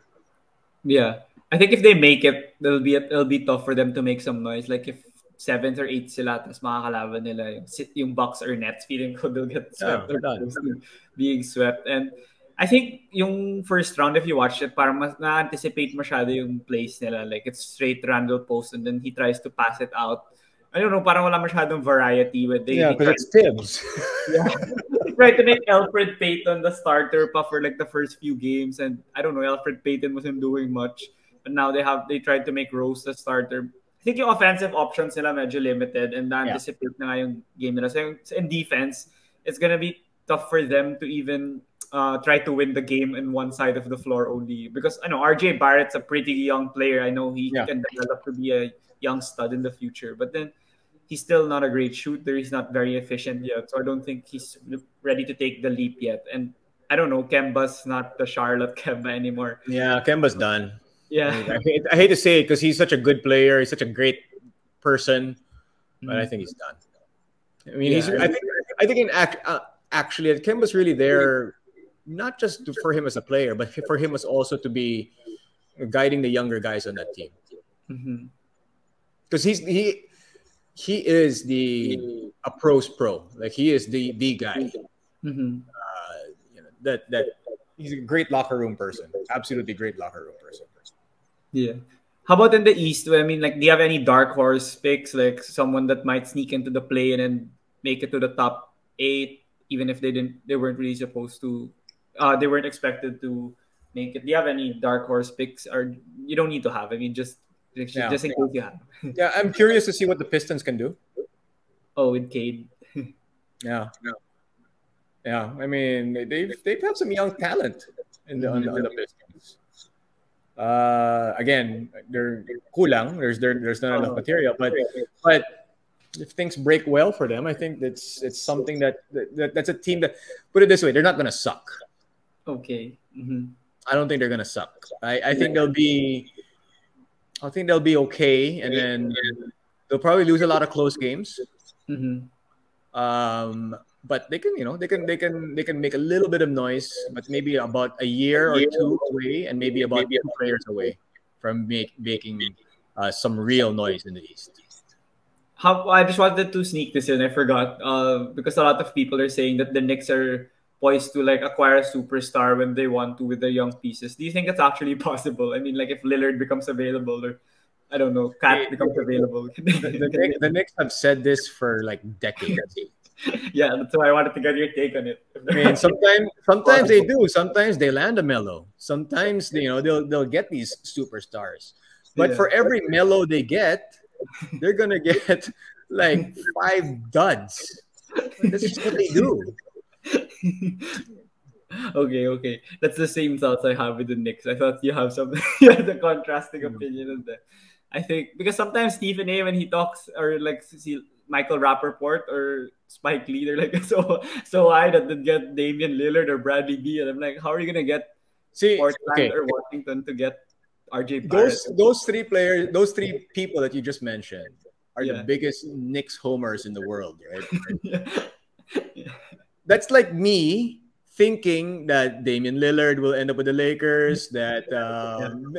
Yeah. I think if they make it, it'll be it'll be tough for them to make some noise. Like if seventh or eighth sila, tapos makakalaban nila yung, yung Bucks or Nets, feeling ko they'll get swept yeah, or being swept. And I think yung first round, if you watch it, parang mas na-anticipate masyado yung plays nila. Like, it's straight Randle post and then he tries to pass it out. I don't know, parang wala masyadong variety with they, Yeah, because it's Thibs. yeah. try to make Elfrid Payton the starter pa for like the first few games and I don't know, Elfrid Payton wasn't doing much. But now they have they tried to make Rose the starter. I think yung offensive options nila medyo limited and na-anticipate yeah. na nga yung game nila. So yung, in defense, it's gonna be tough for them to even uh, try to win the game in one side of the floor only. Because I know RJ Barrett's a pretty young player. I know he yeah. can develop to be a young stud in the future. But then he's still not a great shooter. He's not very efficient yet. So I don't think he's ready to take the leap yet. And I don't know, Kemba's not the Charlotte Kemba anymore. Yeah, Kemba's done. Yeah, I, hate, I hate to say it because he's such a good player. He's such a great person, but mm-hmm. I think he's done. I mean, yeah, he's. I think. I think in act, uh, actually, Kemba's really there, not just to, for him as a player, but for him as also to be guiding the younger guys on that team. Because mm-hmm. he's he he is the a pros pro. Like he is the the guy. Mm-hmm. Uh, you know, that that he's a great locker room person. Absolutely great locker room person. Yeah. How about in the East? I mean, like, do you have any dark horse picks, like someone that might sneak into the play and then make it to the top eight, even if they didn't, they weren't really supposed to, uh, they weren't expected to make it. Do you have any dark horse picks, or you don't need to have? I mean, just Just, yeah. just in case you have. yeah, I'm curious to see what the Pistons can do. Oh, with Cade. yeah. yeah. Yeah, I mean they've they've had some young talent in the on the, on the Pistons. Uh, again, they're kulang. There's there, there's not enough material, but but if things break well for them, I think that's it's something that, that that's a team that put it this way, they're not gonna suck. Okay. Mm-hmm. I don't think they're gonna suck. I, I think they'll be I think they'll be okay, and then they'll probably lose a lot of close games. Mm-hmm. Um, but they can, you know, they can, they can, they can make a little bit of noise, but maybe about a year or two away, and maybe about two players away from make, making uh, some real noise in the East. How I just wanted to sneak this in. I forgot uh, because a lot of people are saying that the Knicks are poised to like acquire a superstar when they want to with their young pieces. Do you think it's actually possible? I mean, like if Lillard becomes available or I don't know, KAT becomes available. the, the, the Knicks have said this for like decades. yeah, that's why I wanted to get your take on it. I mean, sometimes sometimes they do. Sometimes they land a Melo. Sometimes you know they'll they'll get these superstars. But yeah. for every Melo they get, they're gonna get like five duds. That's just what they do. okay, okay. That's the same thoughts I have with the Knicks. I thought you have something you have the contrasting mm. opinion on that. I think because sometimes Stephen A when he talks or like see Michael Rapaport or Spike Lee. They're like so so high that they get Damian Lillard or Bradley Beal. And I'm like, how are you gonna get See, Portland okay. or Washington to get RJ Those those three players, those three people that you just mentioned are yeah. the biggest Knicks homers in the world, right? yeah. That's like me thinking that Damian Lillard will end up with the Lakers, that um,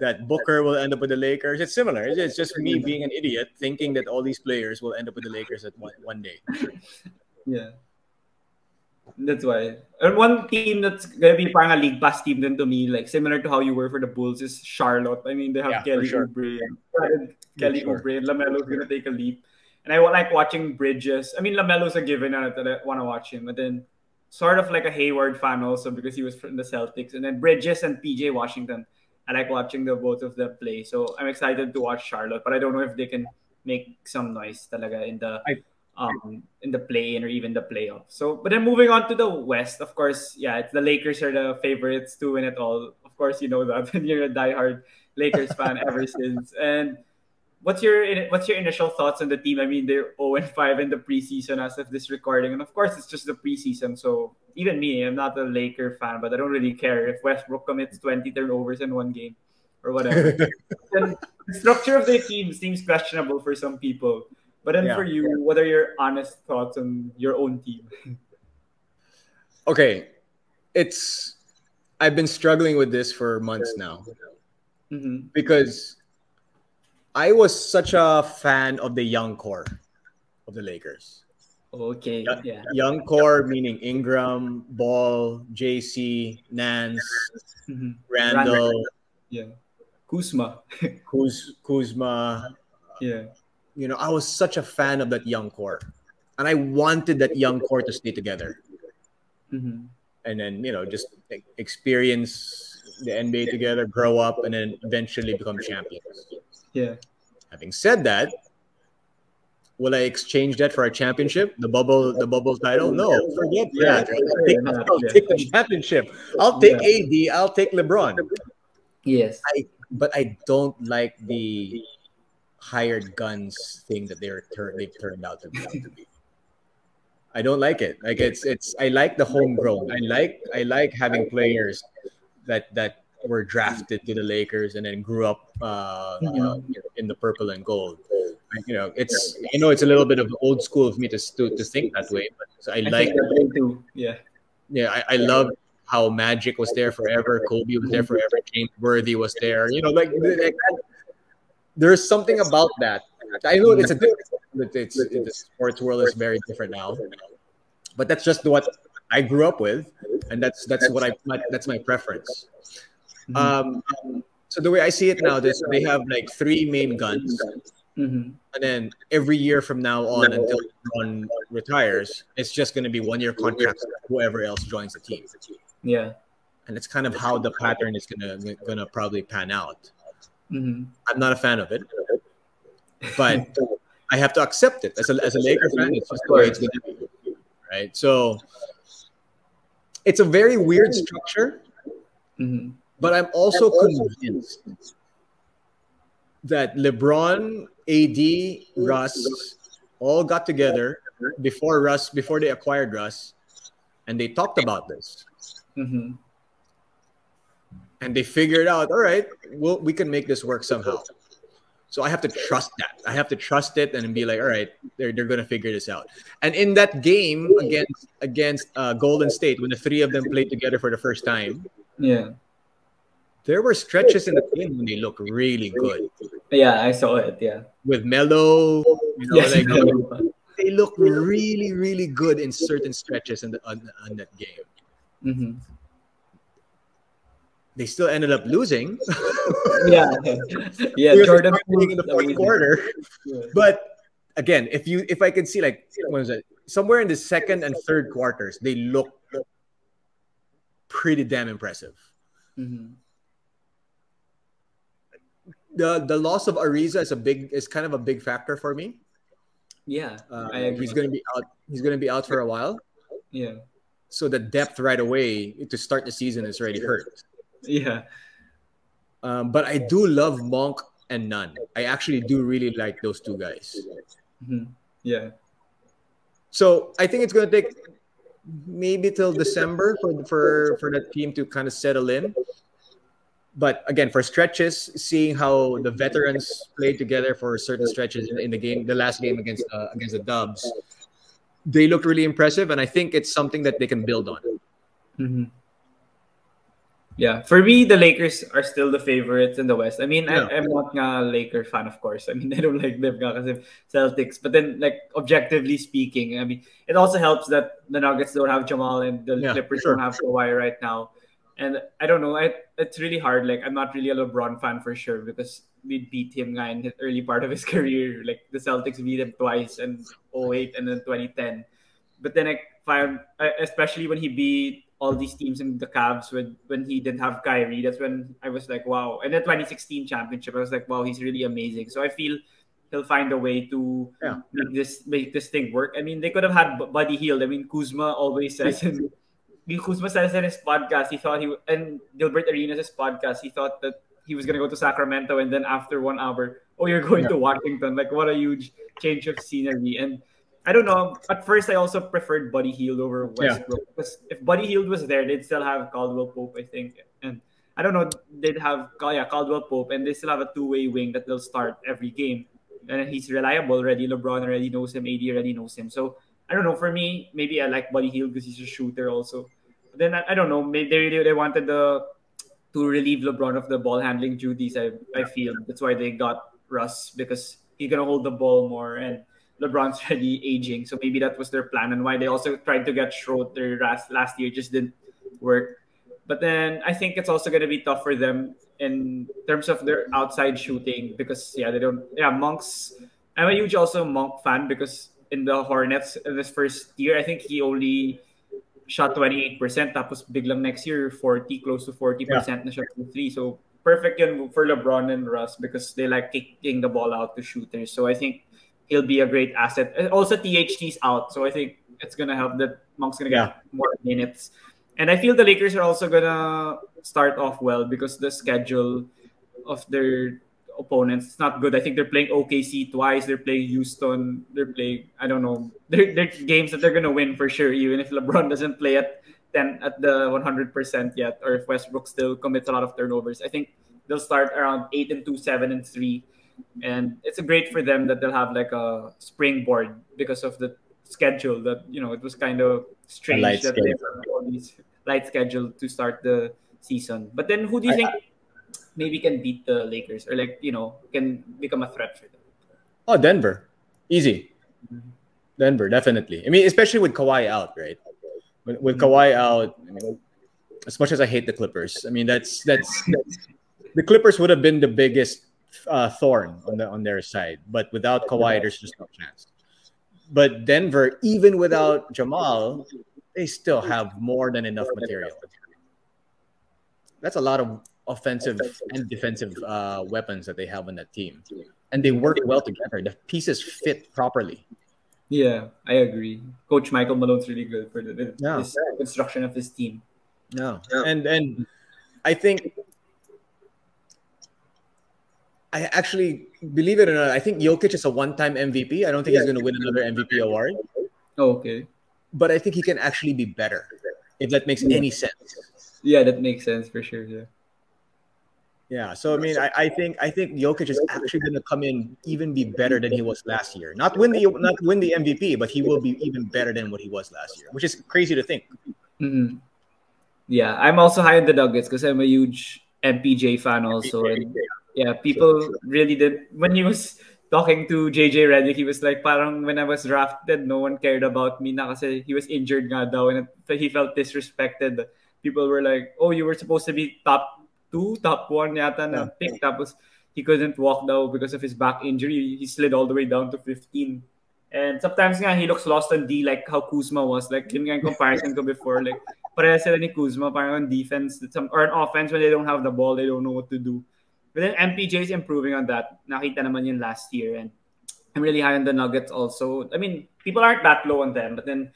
that Booker will end up with the Lakers. It's similar. It's just me being an idiot thinking that all these players will end up with the Lakers at one, one day. Yeah. That's why. And one team that's gonna be a league pass team then to me, like similar to how you were for the Bulls, is Charlotte. I mean, they have yeah, Kelly sure. Oubre, Kelly sure. Oubre, LaMelo's gonna take a leap. And I like watching Bridges. I mean, LaMelo's a given, and I want to watch him. But then sort of like a Hayward fan also because he was from the Celtics, and then Bridges and PJ Washington. I like watching the both of them play, so I'm excited to watch Charlotte. But I don't know if they can make some noise talaga in the um in the play in or even the playoff. So, but then moving on to the West, of course, yeah, it's the Lakers are the favorites to win it all. Of course, you know that when you're a diehard Lakers fan ever since, and what's your what's your initial thoughts on the team? I mean, they're 0 and 5 in the preseason as of this recording, and of course, it's just the preseason. So even me, I'm not a Laker fan, but I don't really care if Westbrook commits 20 turnovers in one game or whatever. the structure of the team seems questionable for some people. But then yeah. for you, what are your honest thoughts on your own team? okay, it's I've been struggling with this for months now mm-hmm. because I was such a fan of the young core of the Lakers. Okay. Yeah. Young core meaning Ingram, Ball, JC, Nance, mm-hmm. Randle. Yeah. Kuzma. Kuz, Kuzma. Yeah. You know, I was such a fan of that young core. And I wanted that young core to stay together. Mm-hmm. And then, you know, just experience the NBA together, grow up, and then eventually become champions. Yeah. Having said that, will I exchange that for a championship? The bubble, the bubble title? No, forget yeah, that. I'll, take, I'll take, the championship. I'll take yeah. AD. I'll take LeBron. Yes. I, but I don't like the hired guns thing that they're tur- they've turned out to be. I don't like it. Like it's it's. I like the homegrown. I like I like having players that that were drafted to the Lakers and then grew up, uh, mm-hmm. in the purple and gold. You know, it's I know it's a little bit of old school of me to to, to think that way, but so I, I like too. Yeah, yeah, I, I love how Magic was there forever, Kobe was there forever, James Worthy was there. You know, like, like there's something about that. I know it's a it's, it's the sports world is very different now, but that's just what I grew up with, and that's that's what I that's my preference. Mm-hmm. Um, so the way I see it now, this they have like three main guns, mm-hmm. and then every year from now on until one retires, it's just going to be one year contracts whoever else joins the team. Yeah, and it's kind of how the pattern is gonna gonna probably pan out. Mm-hmm. I'm not a fan of it, but I have to accept it as a as a Laker fan. It's just the way it's to be, right? So it's a very weird structure, mm-hmm. But I'm also convinced that LeBron, AD, Russ all got together before Russ before they acquired Russ, and they talked about this. Mm-hmm. And they figured out, all right, well, we can make this work somehow. So I have to trust that. I have to trust it and be like, all right, they're, they're gonna figure this out. And in that game against against uh, Golden State, when the three of them played together for the first time, yeah, there were stretches in the game when they look really good. Yeah, I saw it. Yeah, with Melo, you know, yes, like they look really, really good in certain stretches in the on, on that game. Mm-hmm they still ended up losing. yeah, yeah. Jordan in the fourth quarter. But again, if you if I can see like what was it somewhere in the second and third quarters, they look pretty damn impressive. Mm-hmm. The the loss of Ariza is a big is kind of a big factor for me. Yeah, uh, he's going to be out. He's going to be out for a while. Yeah. So the depth right away to start the season is already hurt. Yeah. Um, but I do love Monk and Nunn. I actually do really like those two guys. Mm-hmm. Yeah. So I think it's going to take maybe till December for for for the team to kind of settle in. But again, for stretches, seeing how the veterans played together for certain stretches in, in the game, the last game against uh, against the Dubs, they look really impressive, and I think it's something that they can build on. Mm-hmm. Yeah, for me, the Lakers are still the favorites in the West. I mean, yeah. I, am not a Laker fan, of course. I mean, I don't like them because Celtics. But then, like objectively speaking, I mean, it also helps that the Nuggets don't have Jamal and the yeah, Clippers sure. don't have Kawhi right now. And I don't know, I, it's really hard. Like, I'm not really a LeBron fan for sure because we beat him guy in the early part of his career. Like, the Celtics beat him twice in 08 and then 2010. But then, I find, especially when he beat all these teams in the Cavs when when he didn't have Kyrie. That's when I was like, wow. And the 2016 championship, I was like, wow, he's really amazing. So I feel he'll find a way to yeah. make this make this thing work. I mean, they could have had Buddy Hield. I mean, Kuzma always says in Kuzma says in his podcast he thought he and Gilbert Arenas' podcast he thought that he was gonna go to Sacramento and then after one hour, oh, you're going yeah. to Washington. Like what a huge change of scenery and I don't know. At first, I also preferred Buddy Hield over Westbrook yeah. because if Buddy Hield was there, they'd still have Caldwell Pope, I think, and I don't know. They'd have yeah Caldwell Pope, and they still have a two-way wing that they'll start every game, and he's reliable already. LeBron already knows him. AD already knows him. So I don't know. For me, maybe I like Buddy Hield because he's a shooter also. But then I, I don't know. Maybe they really they wanted the to relieve LeBron of the ball handling duties. I I feel that's why they got Russ because he's gonna hold the ball more and LeBron's already aging, so maybe that was their plan and why they also tried to get Schroeder last last year just didn't work. But then I think it's also going to be tough for them in terms of their outside shooting because yeah they don't yeah Monks. I'm a huge also Monk fan because in the Hornets this first year I think he only shot 28%. Tapos biglang next year 40 close to 40% yeah. na shot from three. So perfect yun for LeBron and Russ because they like kicking the ball out to shooters. So I think he'll be a great asset. Also, THT's out, so I think it's gonna help that Monk's gonna get yeah. more minutes. And I feel the Lakers are also gonna start off well because the schedule of their opponents it's not good. I think they're playing OKC twice. They're playing Houston. They're playing I don't know. They're, they're games that they're gonna win for sure, even if LeBron doesn't play at ten at the one hundred percent yet, or if Westbrook still commits a lot of turnovers. I think they'll start around eight and two, seven and three and it's great for them that they'll have like a springboard because of the schedule that you know it was kind of strange that schedule. they were on these light schedule to start the season. But then who do you I, think maybe can beat the Lakers or like you know can become a threat for them? Oh, Denver, easy. Mm-hmm. Denver, definitely. I mean, especially with Kawhi out, right? With, with mm-hmm. Kawhi out, I mean, as much as I hate the Clippers, I mean that's that's, that's the Clippers would have been the biggest uh, thorn on the on their side. But without Kawhi, there's just no chance. But Denver, even without Jamal, they still have more than enough material. That's a lot of offensive and defensive uh, weapons that they have on that team, and they work well together. The pieces fit properly. Yeah, I agree. Coach Michael Malone's really good for the, yeah. construction of his team. No, yeah. and and I think I actually believe it or not, I think Jokic is a one-time MVP. I don't think yeah. he's going to win another MVP award. Oh, okay. But I think he can actually be better, if that makes yeah. any sense. Yeah, that makes sense for sure. Yeah. Yeah. So I mean, I, I think I think Jokic is actually going to come in even be better than he was last year. Not win the not win the MVP, but he will be even better than what he was last year, which is crazy to think. Mm-hmm. Yeah, I'm also high on the Nuggets because I'm a huge MPJ fan also, and yeah, people really did when he was talking to JJ Redick, he was like, parang when I was drafted, no one cared about me na kasi he was injured nga daw and he felt disrespected. People were like, oh, you were supposed to be top two, top one yata na pick. Tapos he couldn't walk daw because of his back injury. He slid all the way down to 15. And sometimes nga, he looks lost on D like how Kuzma was. Like, yun nga comparison ko before. Like, pareha sila ni Kuzma, parang on defense some, or on offense when they don't have the ball, they don't know what to do. But then MPJ is improving on that. Nakita naman yun last year. And I'm really high on the Nuggets also. I mean, people aren't that low on them. But then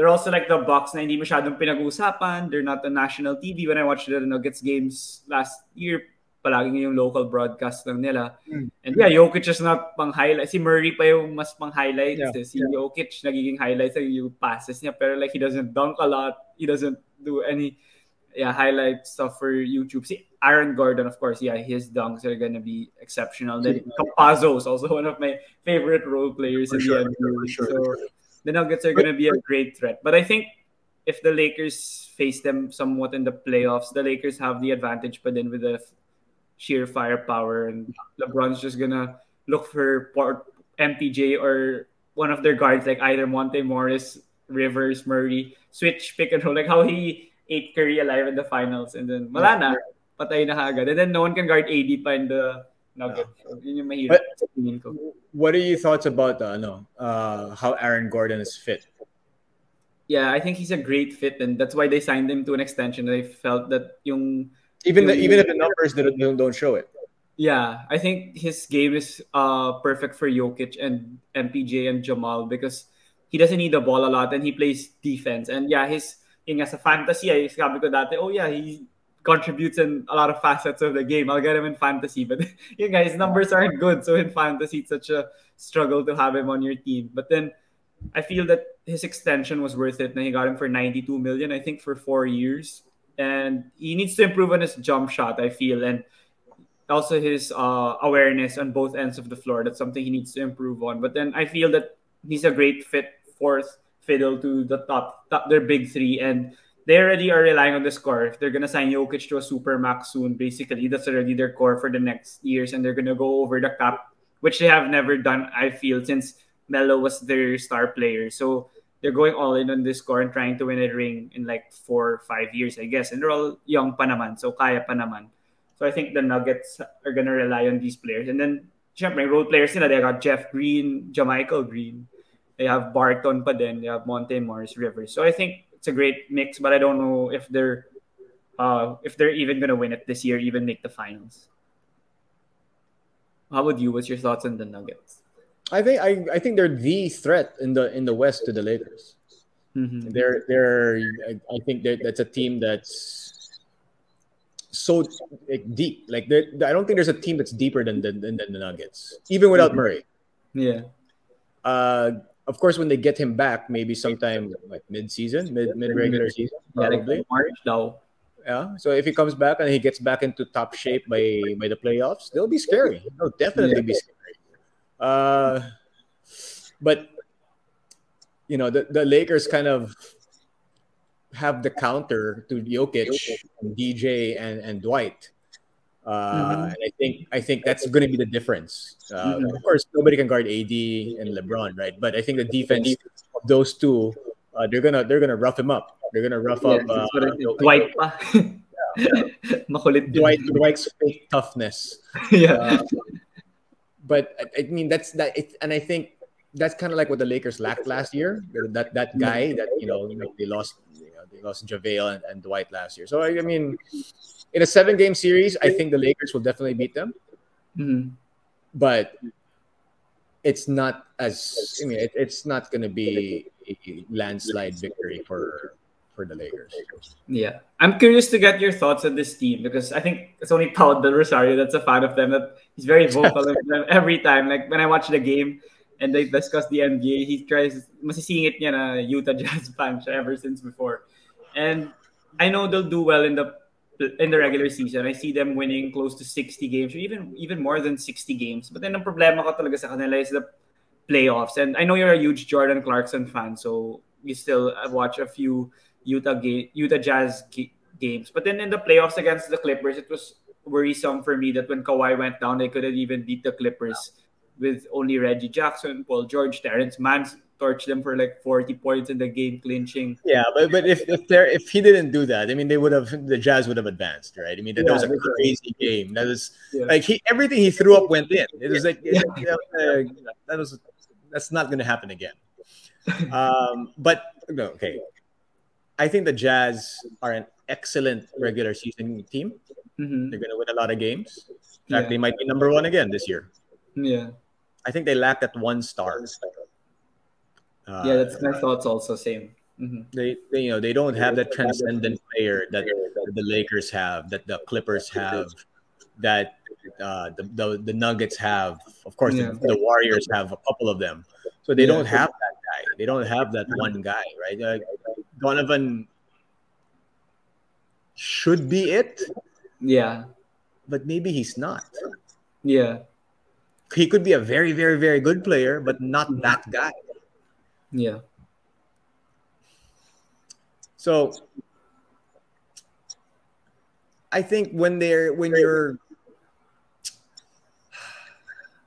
they're also like the Bucks na hindi masyadong pinag-uusapan. They're not on national TV. When I watched the Nuggets games last year, palaging yung local broadcast lang nila. Mm. And yeah, Jokic is not pang highlight. Si Murray pa yung mas pang highlights. Yeah. Si Jokic nagiging highlights yung passes niya. Pero like he doesn't dunk a lot. He doesn't do any yeah highlight stuff for YouTube. See Aaron Gordon, of course, yeah, his dunks are gonna be exceptional. Then Campazzo is also one of my favorite role players for in sure, the NBA. Sure, so sure. The Nuggets are gonna be a great threat. But I think if the Lakers face them somewhat in the playoffs, the Lakers have the advantage, but then with the sheer firepower, and LeBron's just gonna look for MPJ or one of their guards, like either Monte Morris, Rivers, Murray, switch pick and roll, like how he ate Curry alive in the finals. And then, wala na. Patay na agad. And then, no one can guard AD pa in the Nuggets. So, yun yung mahirap sa tingin ko. What are your thoughts about uh, no, uh, how Aaron Gordon is fit? Yeah, I think he's a great fit, and that's why they signed him to an extension. They felt that yung even the, even if the numbers don't, don't show it. Yeah, I think his game is uh perfect for Jokic and MPJ and Jamal because he doesn't need the ball a lot and he plays defense. And yeah, his yun nga sa fantasy, ay sabi ko dati, oh yeah, he contributes in a lot of facets of the game. I'll get him in fantasy. But you guys, numbers aren't good. So in fantasy, it's such a struggle to have him on your team. But then I feel that his extension was worth it. And he got him for 92 million, I think, for four years. And he needs to improve on his jump shot, I feel. And also his uh, awareness on both ends of the floor. That's something he needs to improve on. But then I feel that he's a great fit fourth fiddle to the top, top their big three, and they already are relying on this core. They're gonna sign Jokic to a super max soon, basically that's already their core for the next years, and they're gonna go over the cap, which they have never done. I feel since Melo was their star player, so they're going all in on this core and trying to win a ring in like four or five years, I guess. And they're all young pa naman, so kaya pa naman. So I think the Nuggets are gonna rely on these players, and then. Siyempre, role players nila, they got Jeff Green, JaMychal Green. They have Barton pa din. They have Monte Morris Rivers. So I think it's a great mix, but I don't know if they're uh, if they're even gonna win it this year, even make the finals. How about you? What's your thoughts on the Nuggets? I think I, I think they're the threat in the in the West to the Lakers. Mm-hmm. They're they're I, I think that's a team that's so like, deep. Like I don't think there's a team that's deeper than, than, than the Nuggets, even without Murray. Yeah. Uh, of course, when they get him back, maybe sometime like mid-season, mid mid regular season, probably March though. Yeah. So if he comes back and he gets back into top shape by by the playoffs, they'll be scary. They'll definitely be scary. Uh, but you know the, the Lakers kind of have the counter to Jokic, DJ, and and Dwight. Uh, mm-hmm. And I think I think that's going to be the difference. Uh, mm-hmm. Of course, nobody can guard AD and LeBron, right? But I think the defense of those two, uh, they're gonna they're gonna rough him up. They're gonna rough yeah, up uh, Dwight. yeah. Dwight Dwight's fake toughness. yeah. Uh, but I, I mean that's that, it, and I think that's kind of like what the Lakers lacked last year. That that guy that you know they lost, you know, they, lost JaVale and, and Dwight last year. So I, I, mean, in a seven game series, I think the Lakers will definitely beat them. Mm-hmm. But it's not as I mean, it, it's not going to be a landslide victory for for the Lakers. Yeah, I'm curious to get your thoughts on this team because I think it's only Paul Del Rosario that's a fan of them. That he's very vocal of them every time. Like when I watch the game and they discuss the NBA, he tries masisingit it na Utah Jazz fan ever since before. And I know they'll do well in the in the regular season. I see them winning close to 60 games or even even more than 60 games. But then ang problema ko talaga sa kanila is the playoffs. And I know you're a huge Jordan Clarkson fan, so you still uh, watch a few Utah game, Utah Jazz games. But then in the playoffs against the Clippers, it was worrisome for me that when Kawhi went down, they couldn't even beat the Clippers with only Reggie Jackson, Paul George, Terance Mann torched them for like 40 points in the game clinching. Yeah, but but if if there if he didn't do that, I mean they would have the Jazz would have advanced, right? I mean that, yeah, was a crazy right. game. That was yeah. like he everything he threw up went in. It was like yeah. uh, that was that's not going to happen again. Um, but no, okay. I think the Jazz are an excellent regular season team. Mm-hmm. They're going to win a lot of games. In fact, they might be number one again this year. Yeah. I think they lack that one star. Uh, yeah, that's my thoughts. Also, same. Mm-hmm. They, they, you know, they don't have that transcendent player that the Lakers have, that the Clippers have, that uh, the, the, the Nuggets have. Of course, yeah. the, the, Warriors have a couple of them. So they yeah. don't have that guy. They don't have that one guy, right? Uh, Donovan should be it. Yeah. But maybe he's not. Yeah he could be a very, very, very good player, but not that guy. Yeah. So I think when they're when you're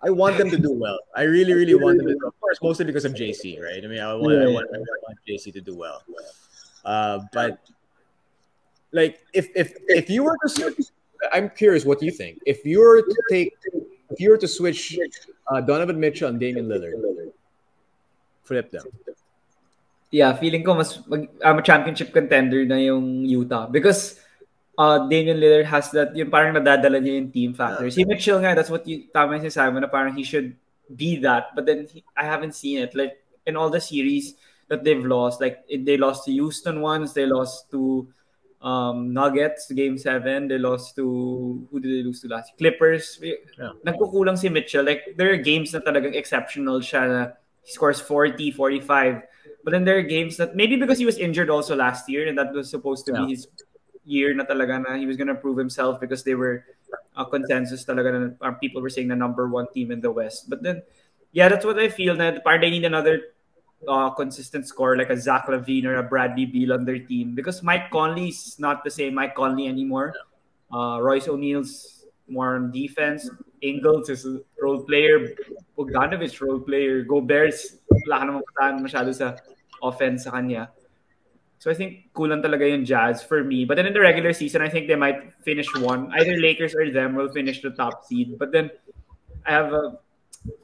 I want them to do well. I really, really want them to do Of course, mostly because of JC, right? I mean, I want, I want, I want JC to do well. Uh, but like, if if if you were to, I'm curious, what do you think? If you were to take if you were to switch uh, Donovan Mitchell and Damian Lillard, flip them. Yeah, feeling ko mas mag, um, championship contender na yung Utah because uh, Damian Lillard has that yung parang nadadala niya yung team factor. Si Mitchell nga, that's what you tama sinasabi mo na parang he should be that. But then he, I haven't seen it. Like in all the series that they've lost, like they lost to Houston once, they lost to um, Nuggets, game 7, they lost to, who did they lose to last? Clippers. Yeah. Nagkukulang si Mitchell. Like, there are games na talagang exceptional siya na he scores 40, 45. But then there are games that, maybe because he was injured also last year and that was supposed to yeah. be his year na talaga na he was gonna prove himself because they were a consensus talaga na uh, people were saying the number one team in the West. But then, yeah, that's what I feel na parang they need another uh, consistent score like a Zach LaVine or a Bradley Beal on their team because Mike Conley's not the same Mike Conley anymore. Uh, Royce O'Neale's more on defense. Ingles is a role player. Bogdanovich role player. Gobert's wala sa offense sa. So I think kulang talaga yung Jazz for me. But then in the regular season, I think they might finish one. Either Lakers or them will finish the top seed. But then I have a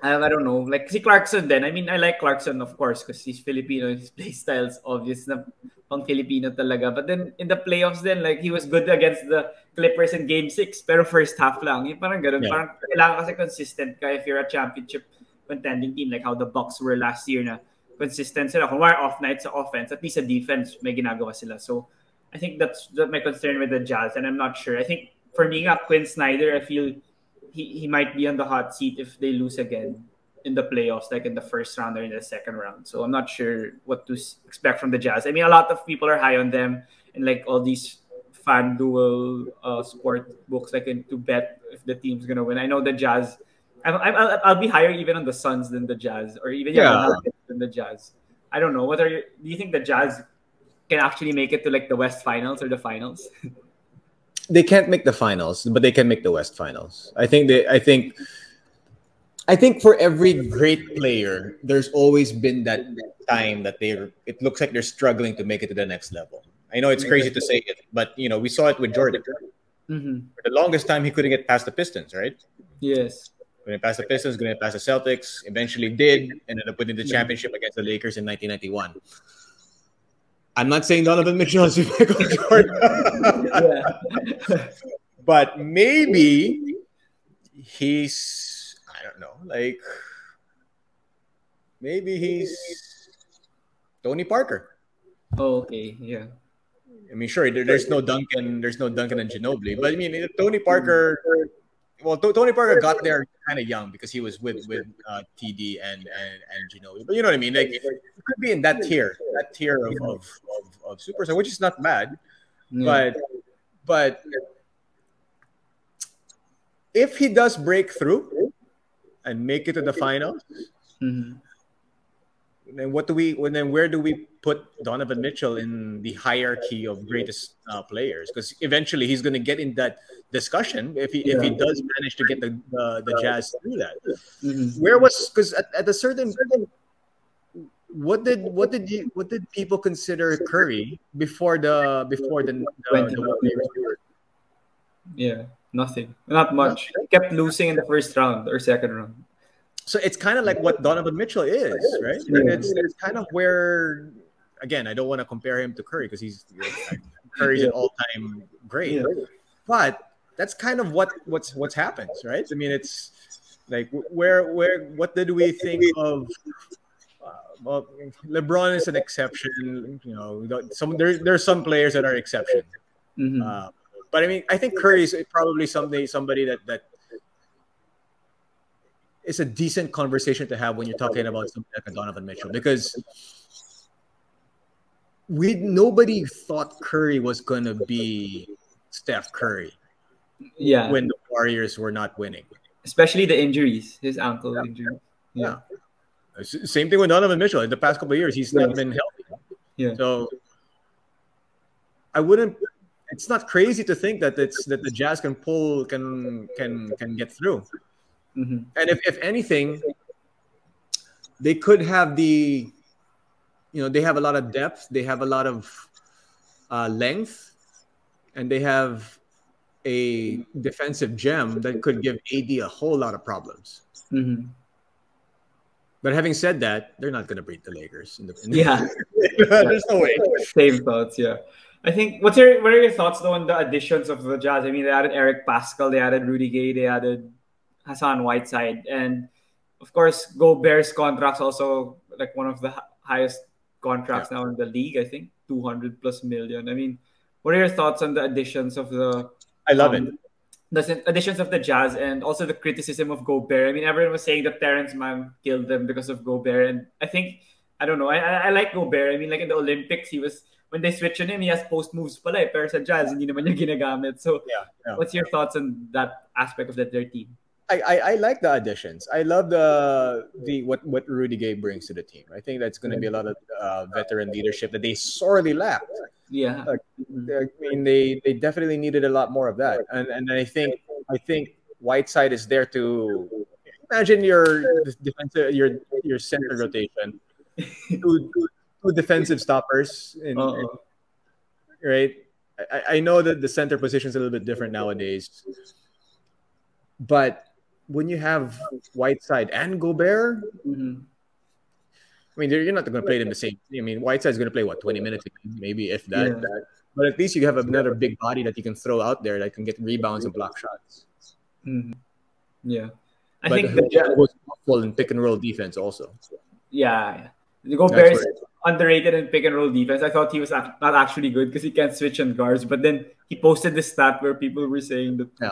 I, don't know. Like si Clarkson then. I mean, I like Clarkson of course because he's Filipino. His play style's obvious na pang Filipino talaga. But then in the playoffs then, like he was good against the Clippers in game 6 pero first half lang. Yung parang ganun. Yeah. Parang kailangan kasi consistent ka if you're a championship contending team like how the Bucks were last year na consistent sila. Kung off night sa offense, at least sa defense may ginagawa sila. So I think that's, that's my concern with the Jazz and I'm not sure. I think for me nga, Quinn Snyder, I feel he, he might be on the hot seat if they lose again in the playoffs, like in the first round or in the second round. So I'm not sure what to expect from the Jazz. I mean, a lot of people are high on them, and like all these FanDuel uh, sport books, like to bet if the team's gonna win. I know the Jazz. i I'll, I'll be higher even on the Suns than the Jazz, or even yeah, than the Jazz. I don't know. What are you, do you think the Jazz can actually make it to like the West Finals or the Finals? they can't make the finals, but they can make the West Finals. I think they. I think. I think for every great player, there's always been that time that they're. It looks like they're struggling to make it to the next level. I know it's crazy to say it, but you know we saw it with Jordan. Mm-hmm. For the longest time, he couldn't get past the Pistons, right? Yes. Couldn't pass the Pistons, couldn't pass the Celtics. Eventually, did ended up winning the championship against the Lakers in 1991. I'm not saying Donovan Mitchell is Michael Jordan. but maybe he's I don't know, like maybe he's Tony Parker. Oh, okay, yeah. I mean, sure, there, there's no Duncan, there's no Duncan and Ginobili, but I mean, Tony Parker. Well, Tony Parker got there kind of young because he was with with uh, TD and, and and Ginobili. But you know what I mean? Like, it could be in that tier, that tier of of, of, of superstar, which is not bad. Yeah. But but if he does break through and make it to the finals, mm-hmm then what do we then where do we put Donovan Mitchell in the hierarchy of greatest uh, players? Because eventually he's going to get in that discussion if he yeah. if he does manage to get the the, the Jazz through that. Mm-hmm. Where was because at, at a certain what did what did you what did people consider Curry before the before the, the, the yeah nothing not much kept losing in the first round or second round so it's kind of like what Donovan Mitchell is, right? Yeah. It's, it's kind of where, again, I don't want to compare him to Curry because he's Curry's yeah. an all-time great, yeah. but that's kind of what what's what's happens, right? I mean, it's like where where what did we think of? Well, LeBron is an exception. You know, some there there's some players that are exception. Mm-hmm. Uh, but I mean, I think Curry is probably somebody somebody that that it's a decent conversation to have when you're talking about something like Donovan Mitchell because we nobody thought Curry was gonna be Steph Curry. Yeah. When the Warriors were not winning. Especially the injuries, his ankle yeah. injury. Yeah. yeah. Same thing with Donovan Mitchell. In the past couple of years, he's not been healthy. Yeah. So I wouldn't it's not crazy to think that it's that the Jazz can pull can can can get through. Mm-hmm. And if, if anything, they could have the, you know, they have a lot of depth, they have a lot of uh, length, and they have a defensive gem that could give AD a whole lot of problems. Mm-hmm. But having said that, they're not going to beat the Lakers. In the, in the yeah, there's no way. Same thoughts. Yeah. I think what's your what are your thoughts though on the additions of the Jazz? I mean, they added Eric Paschall, they added Rudy Gay, they added Hassan Whiteside, and of course, Gobert's contracts also like one of the highest contracts yeah. now in the league. I think 200 plus million. I mean, what are your thoughts on the additions of the? I love um, it. The additions of the Jazz and also the criticism of Gobert. I mean, everyone was saying that Terance Mann killed them because of Gobert, and I think I don't know. I, I, I like Gobert. I mean, like in the Olympics, he was when they switch on him, he has post moves pala eh, pero sa Jazz, hindi naman niya ginagamit. So, yeah, yeah. what's your thoughts on that aspect of the, their team? I, I, I like the additions. I love the the what what Rudy Gay brings to the team. I think that's going to be a lot of uh, veteran leadership that they sorely lacked. Yeah, uh, I mean they they definitely needed a lot more of that. And and I think I think Whiteside is there to imagine your defensive your your center rotation, two, two defensive stoppers, in, in, right? I, I know that the center position is a little bit different nowadays, but when you have Whiteside and Gobert, mm-hmm. I mean, you're not going to play them the same. I mean, Whiteside's going to play what 20 minutes, maybe if that, yeah. that. But at least you have another big body that you can throw out there that can get rebounds and block shots. Mm-hmm. Yeah, I but think the was helpful in pick and roll defense also. Yeah, yeah. Gobert is underrated in pick and roll defense. I thought he was not actually good because he can't switch on guards. But then he posted this stat where people were saying that yeah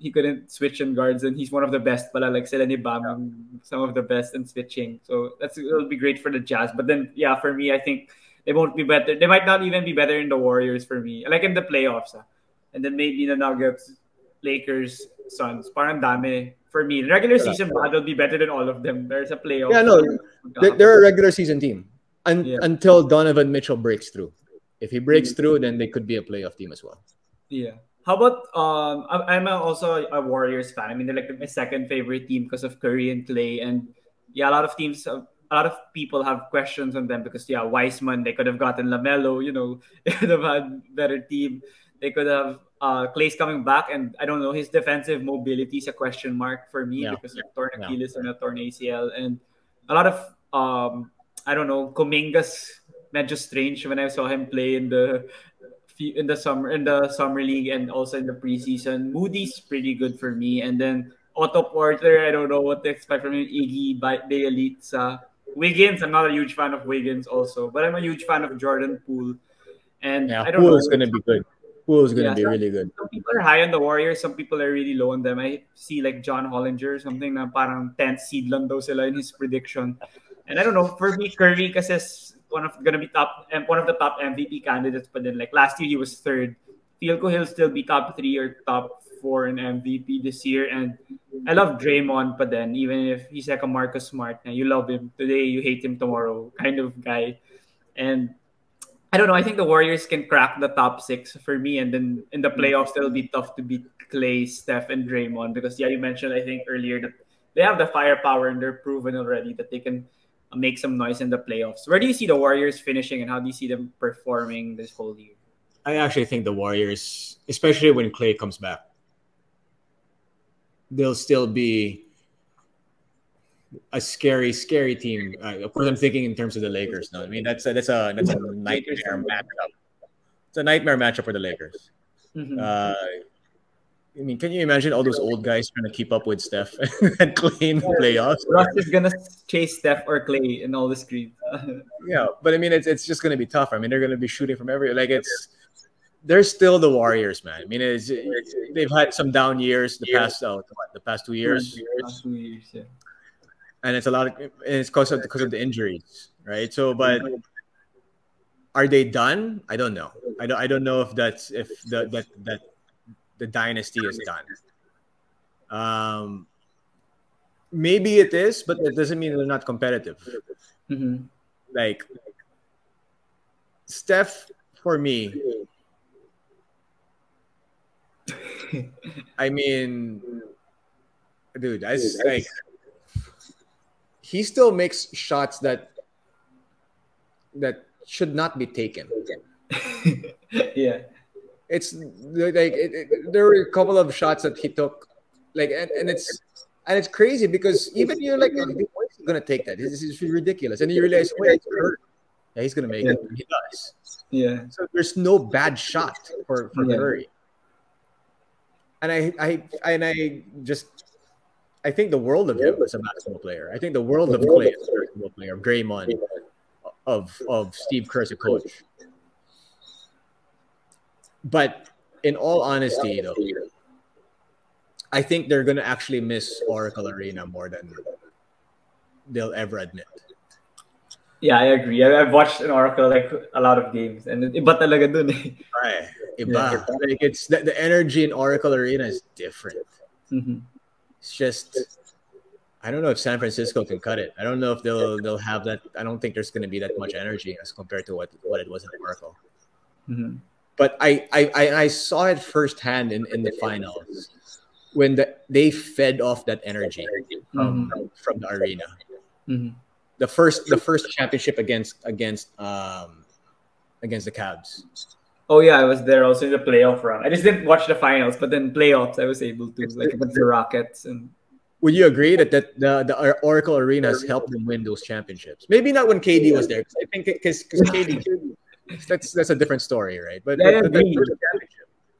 he couldn't switch in guards, and he's one of the best. But like sila ni Bam, some of the best in switching. So that's it'll be great for the Jazz. But then, yeah, for me, I think they won't be better. They might not even be better in the Warriors for me. Like in the playoffs, ah. and then maybe the Nuggets, Lakers, Suns. Parang dami for me. Regular season, yeah. will be better than all of them. There's a playoff. Yeah, no, they're, they're a regular season team Un- yeah. until Donovan Mitchell breaks through. If he breaks mm-hmm. through, then they could be a playoff team as well. Yeah. How about um? I'm also a Warriors fan. I mean, they're like my second favorite team because of Curry and Clay, and yeah, a lot of teams, a lot of people have questions on them because yeah, Wiseman they could have gotten LaMelo. You know, they could have had better team. They could have uh, Clay's coming back, and I don't know his defensive mobility is a question mark for me yeah. because of torn Achilles yeah. and a torn ACL, and a lot of um, I don't know Kuminga's medyo strange when I saw him play in the in the summer in the summer league and also in the preseason. Moody's pretty good for me, and then Otto Porter. I don't know what to expect from him. Iggy Bjelica. Wiggins. I'm not a huge fan of Wiggins also, but I'm a huge fan of Jordan Poole. And yeah, I don't Poole know. is going to be good. Poole is going to Yeah, be some- really good. Some people are high on the Warriors, some people are really low on them. I see like John Hollinger, something na parang 10th seed lang daw sila in his prediction. And I don't know, for me, Curry kasi is one of gonna be top one of the top MVP candidates, but then like last year he was third. Feel ko he'll still be top three or top four in MVP this year. And I love Draymond, but then even if he's like a Marcus Smart, na you love him today, you hate him tomorrow kind of guy. And I don't know. I think the Warriors can crack the top six for me, and then in the playoffs, it'll be tough to beat Clay, Steph, and Draymond because yeah, you mentioned I think earlier that they have the firepower and they're proven already that they can make some noise in the playoffs. Where do you see the Warriors finishing, and how do you see them performing this whole year? I actually think the Warriors, especially when Clay comes back, they'll still be a scary, scary team. Uh, of course, I'm thinking in terms of the Lakers. No, I mean that's a, that's a that's a nightmare matchup. It's a nightmare matchup for the Lakers. Mhm. Uh, I mean, can you imagine all those old guys trying to keep up with Steph and Clay in the playoffs? Russ is gonna chase Steph or Clay in all the screens. Yeah, but I mean, it's it's just going to be tough. I mean, they're going to be shooting from every like it's. They're still the Warriors, man. I mean, it's, it's they've had some down years the past oh, what, the past two years, two years, yeah. and it's a lot of and it's because of because of the injuries, right? So, but are they done? I don't know. I don't I don't know if that's if the that that the dynasty is done. Um, maybe it is, but that doesn't mean they're not competitive. Mhm. like Steph for me. I mean, dude, I s- like he still makes shots that that should not be taken. yeah. It's like it, it- there were a couple of shots that he took, like, and, and it's and it's crazy because even you're like, oh, why is he gonna take that? This is ridiculous, and you realize, wait. Yeah, he's gonna make it. He does. Yeah. So there's no bad shot for, for Yeah. Curry. And I, I and I just I think the world of him as a basketball player. I think the world of Clay as a basketball player, of Draymond, of of Steve Kerr as a coach. But in all honesty, though, I think they're gonna actually miss Oracle Arena more than they'll ever admit. Yeah, I agree. I, I've watched an Oracle like a lot of games, and iba talaga dun eh. Right. Iba. Like it's the, the energy in Oracle Arena is different. Mhm. It's just I don't know if San Francisco can cut it. I don't know if they'll they'll have that. I don't think there's going to be that much energy as compared to what what it was in Oracle. Mhm. But I I, I, saw it firsthand in, in the finals when the, they fed off that energy from, from the arena. Mhm. The first the first championship against against um against the Cavs. Oh yeah, I was there also in the playoff run. I just didn't watch the finals, but then playoffs I was able to like with the Rockets and Would you agree that, that the the Oracle Arena has helped them win those championships? Maybe not when KD was there, I think because KD that's that's a different story, right? But, Yeah, but the- agree. the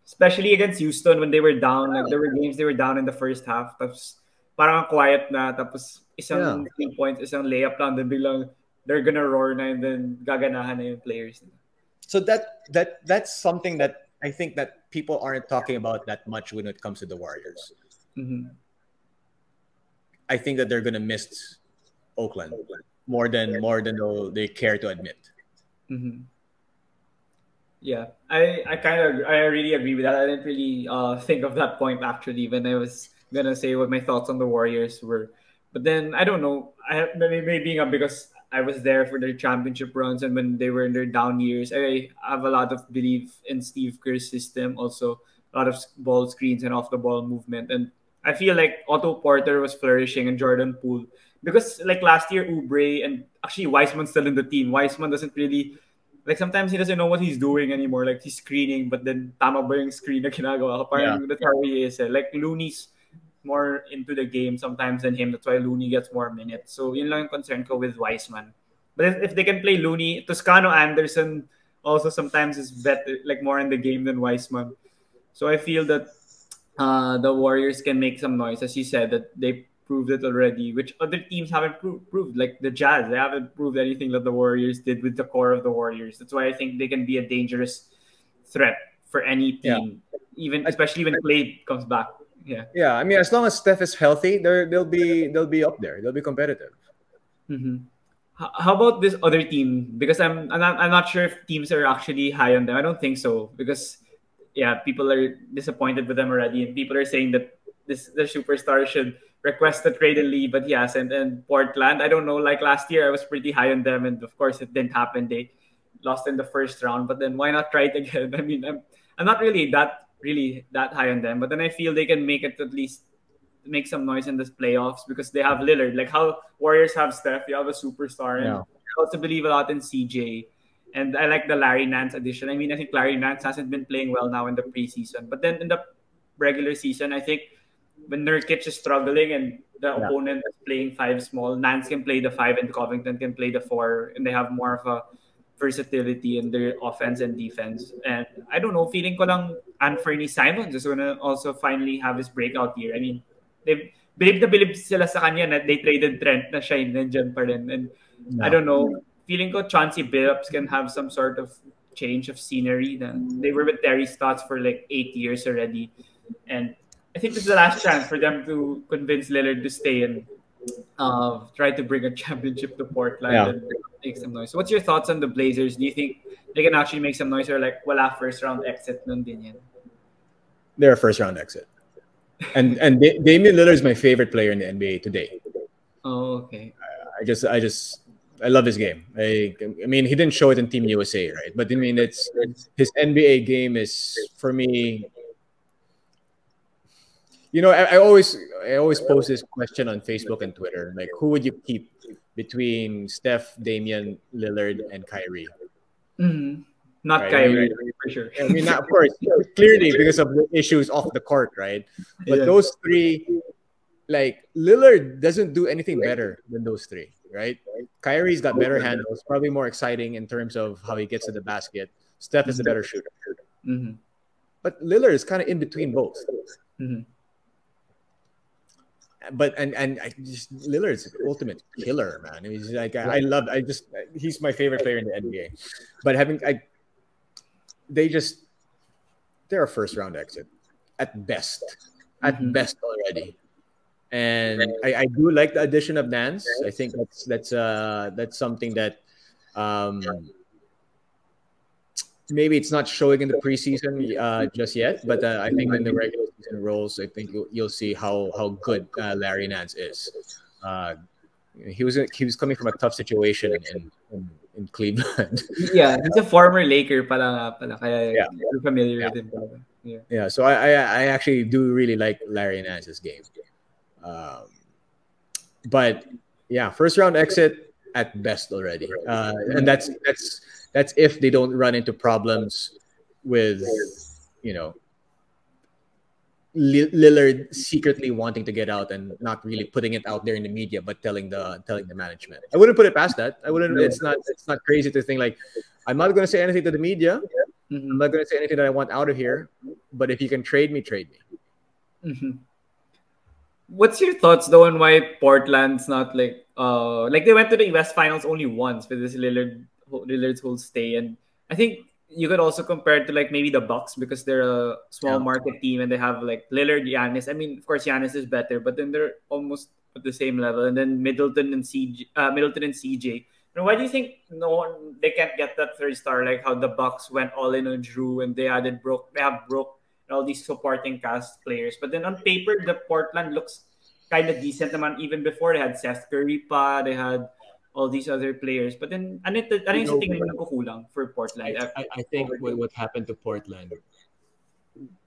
especially against Houston when they were down. Like there were games they were down in the first half. Tapos parang ang quiet na. Tapos isang three points, isang layup lang. Then biglang they're gonna roar na and then gaganahan na yung players. so that that that's something that I think that people aren't talking about that much when it comes to the Warriors. Mhm. I think that they're gonna miss Oakland more than more than they'll- care to admit. Mhm. Yeah, I I kind of I really agree with that. I didn't really uh think of that point actually when I was gonna say what my thoughts on the Warriors were, but then I don't know. I maybe because I was there for their championship runs and when they were in their down years, I have a lot of belief in Steve Kerr's system. Also, a lot of ball screens and off the ball movement, and I feel like Otto Porter was flourishing and Jordan Poole because like last year Oubre and actually Wiseman's still in the team. Wiseman doesn't really like sometimes he doesn't know what he's doing anymore. Like he's screening, but then tama ba yung screen na ginagawa ko? Parang that's how he is. Eh. Like Looney's more into the game sometimes than him. That's why Looney gets more minutes. So yun lang yung concern ko with Wiseman. But if, if they can play Looney, Toscano Anderson also sometimes is better, like more in the game than Wiseman. So I feel that uh, the Warriors can make some noise, as you said, that they proved it already, which other teams haven't pro- proved. Like the Jazz, they haven't proved anything that the Warriors did with the core of the Warriors. That's why I think they can be a dangerous threat for any team, yeah. even especially when Clay comes back. Yeah. Yeah, I mean, as long as Steph is healthy, they they'll be they'll be up there. They'll be competitive. Mm-hmm. How about this other team? Because I'm, I'm not, I'm not sure if teams are actually high on them. I don't think so because yeah, people are disappointed with them already, and people are saying that this the superstar should request a trade and leave, but he hasn't. And Portland, I don't know. Like last year, I was pretty high on them, and of course, it didn't happen. They lost in the first round, but then why not try it again? I mean, I'm I'm not really that really that high on them, but then I feel they can make it at least make some noise in this playoffs because they have Lillard. Like how Warriors have Steph, you have a superstar, and yeah. I also believe a lot in CJ. And I like the Larry Nance addition. I mean, I think Larry Nance hasn't been playing well now in the preseason, but then in the regular season, I think when Nurkic is struggling and the yeah. opponent is playing five small, Nance can play the five and Covington can play the four, and they have more of a versatility in their offense and defense. And I don't know, feeling ko lang Anthony Simons is gonna also finally have his breakout year. I mean, they believe na believe sila sa kanya na they traded Trent na siya nandiyan pa rin. And I don't know, feeling ko Chauncey Billups can have some sort of change of scenery. Na they were with Terry Stotts for like eight years already. And I think this is the last chance for them to convince Lillard to stay and uh, try to bring a championship to Portland yeah. and make some noise. So what's your thoughts on the Blazers? Do you think they can actually make some noise or like wala first round exit nun din yan? They're a first round exit. And and Damian Lillard is my favorite player in the NBA today. Oh, okay. I just I just I love his game. I, I mean, he didn't show it in Team USA, right? But I mean, it's, it's his NBA game is for me you know, I, I, always I always post this question on Facebook and Twitter, like who would you keep between Steph, Damian, Lillard, and Kyrie? Mm-hmm. Not right? Kyrie, I mean, for sure. I mean, of course, clearly because of the issues off the court, right? But yeah. those three, like Lillard, doesn't do anything better than those three, right? Kyrie's got better handles, probably more exciting in terms of how he gets to the basket. Steph is a better shooter. Mm-hmm. But Lillard is kind of in between both. Mm-hmm but and and I just Lillard's ultimate killer, man. He's like I, I love. I just he's my favorite player in the NBA. But having I, they just they're a first round exit at best, at mm-hmm. best already. And I, I do like the addition of Nance. I think that's that's uh that's something that um maybe it's not showing in the preseason uh, just yet, but uh, I think when the regular season rolls, I think you'll, you'll see how how good uh, Larry Nance is. Uh, he was he was coming from a tough situation in, in, in Cleveland. yeah, he's a former Laker pala pala kaya yeah. you're familiar yeah. with him. Yeah. yeah, so I, I, I actually do really like Larry Nance's game. Um, but yeah, first round exit at best already, uh, and that's that's that's if they don't run into problems with, you know, Lillard secretly wanting to get out and not really putting it out there in the media, but telling the telling the management. I wouldn't put it past that. I wouldn't. It's not. It's not crazy to think like, I'm not going to say anything to the media. Mm-hmm. I'm not going to say anything that I want out of here. But if you can trade me, trade me. Mm-hmm. What's your thoughts though on why Portland's not like uh like they went to the West Finals only once with this Lillard Lillard's whole stay. And I think you could also compare it to like maybe the Bucks because they're a small yeah. market team and they have like Lillard, Giannis. I mean, of course, Giannis is better, but then they're almost at the same level. And then Middleton and CJ, uh, Middleton and CJ. And why do you think no one they can't get that third star like how the Bucks went all in on Jrue and they added Brook, they have Brook and all these supporting cast players. But then on paper, the Portland looks kind of decent naman even before they had Seth Curry pa, they had all these other players. But then, ano, ano yung sa tingin mo nagkukulang for Portland? I, I, I think what, what happened to Portland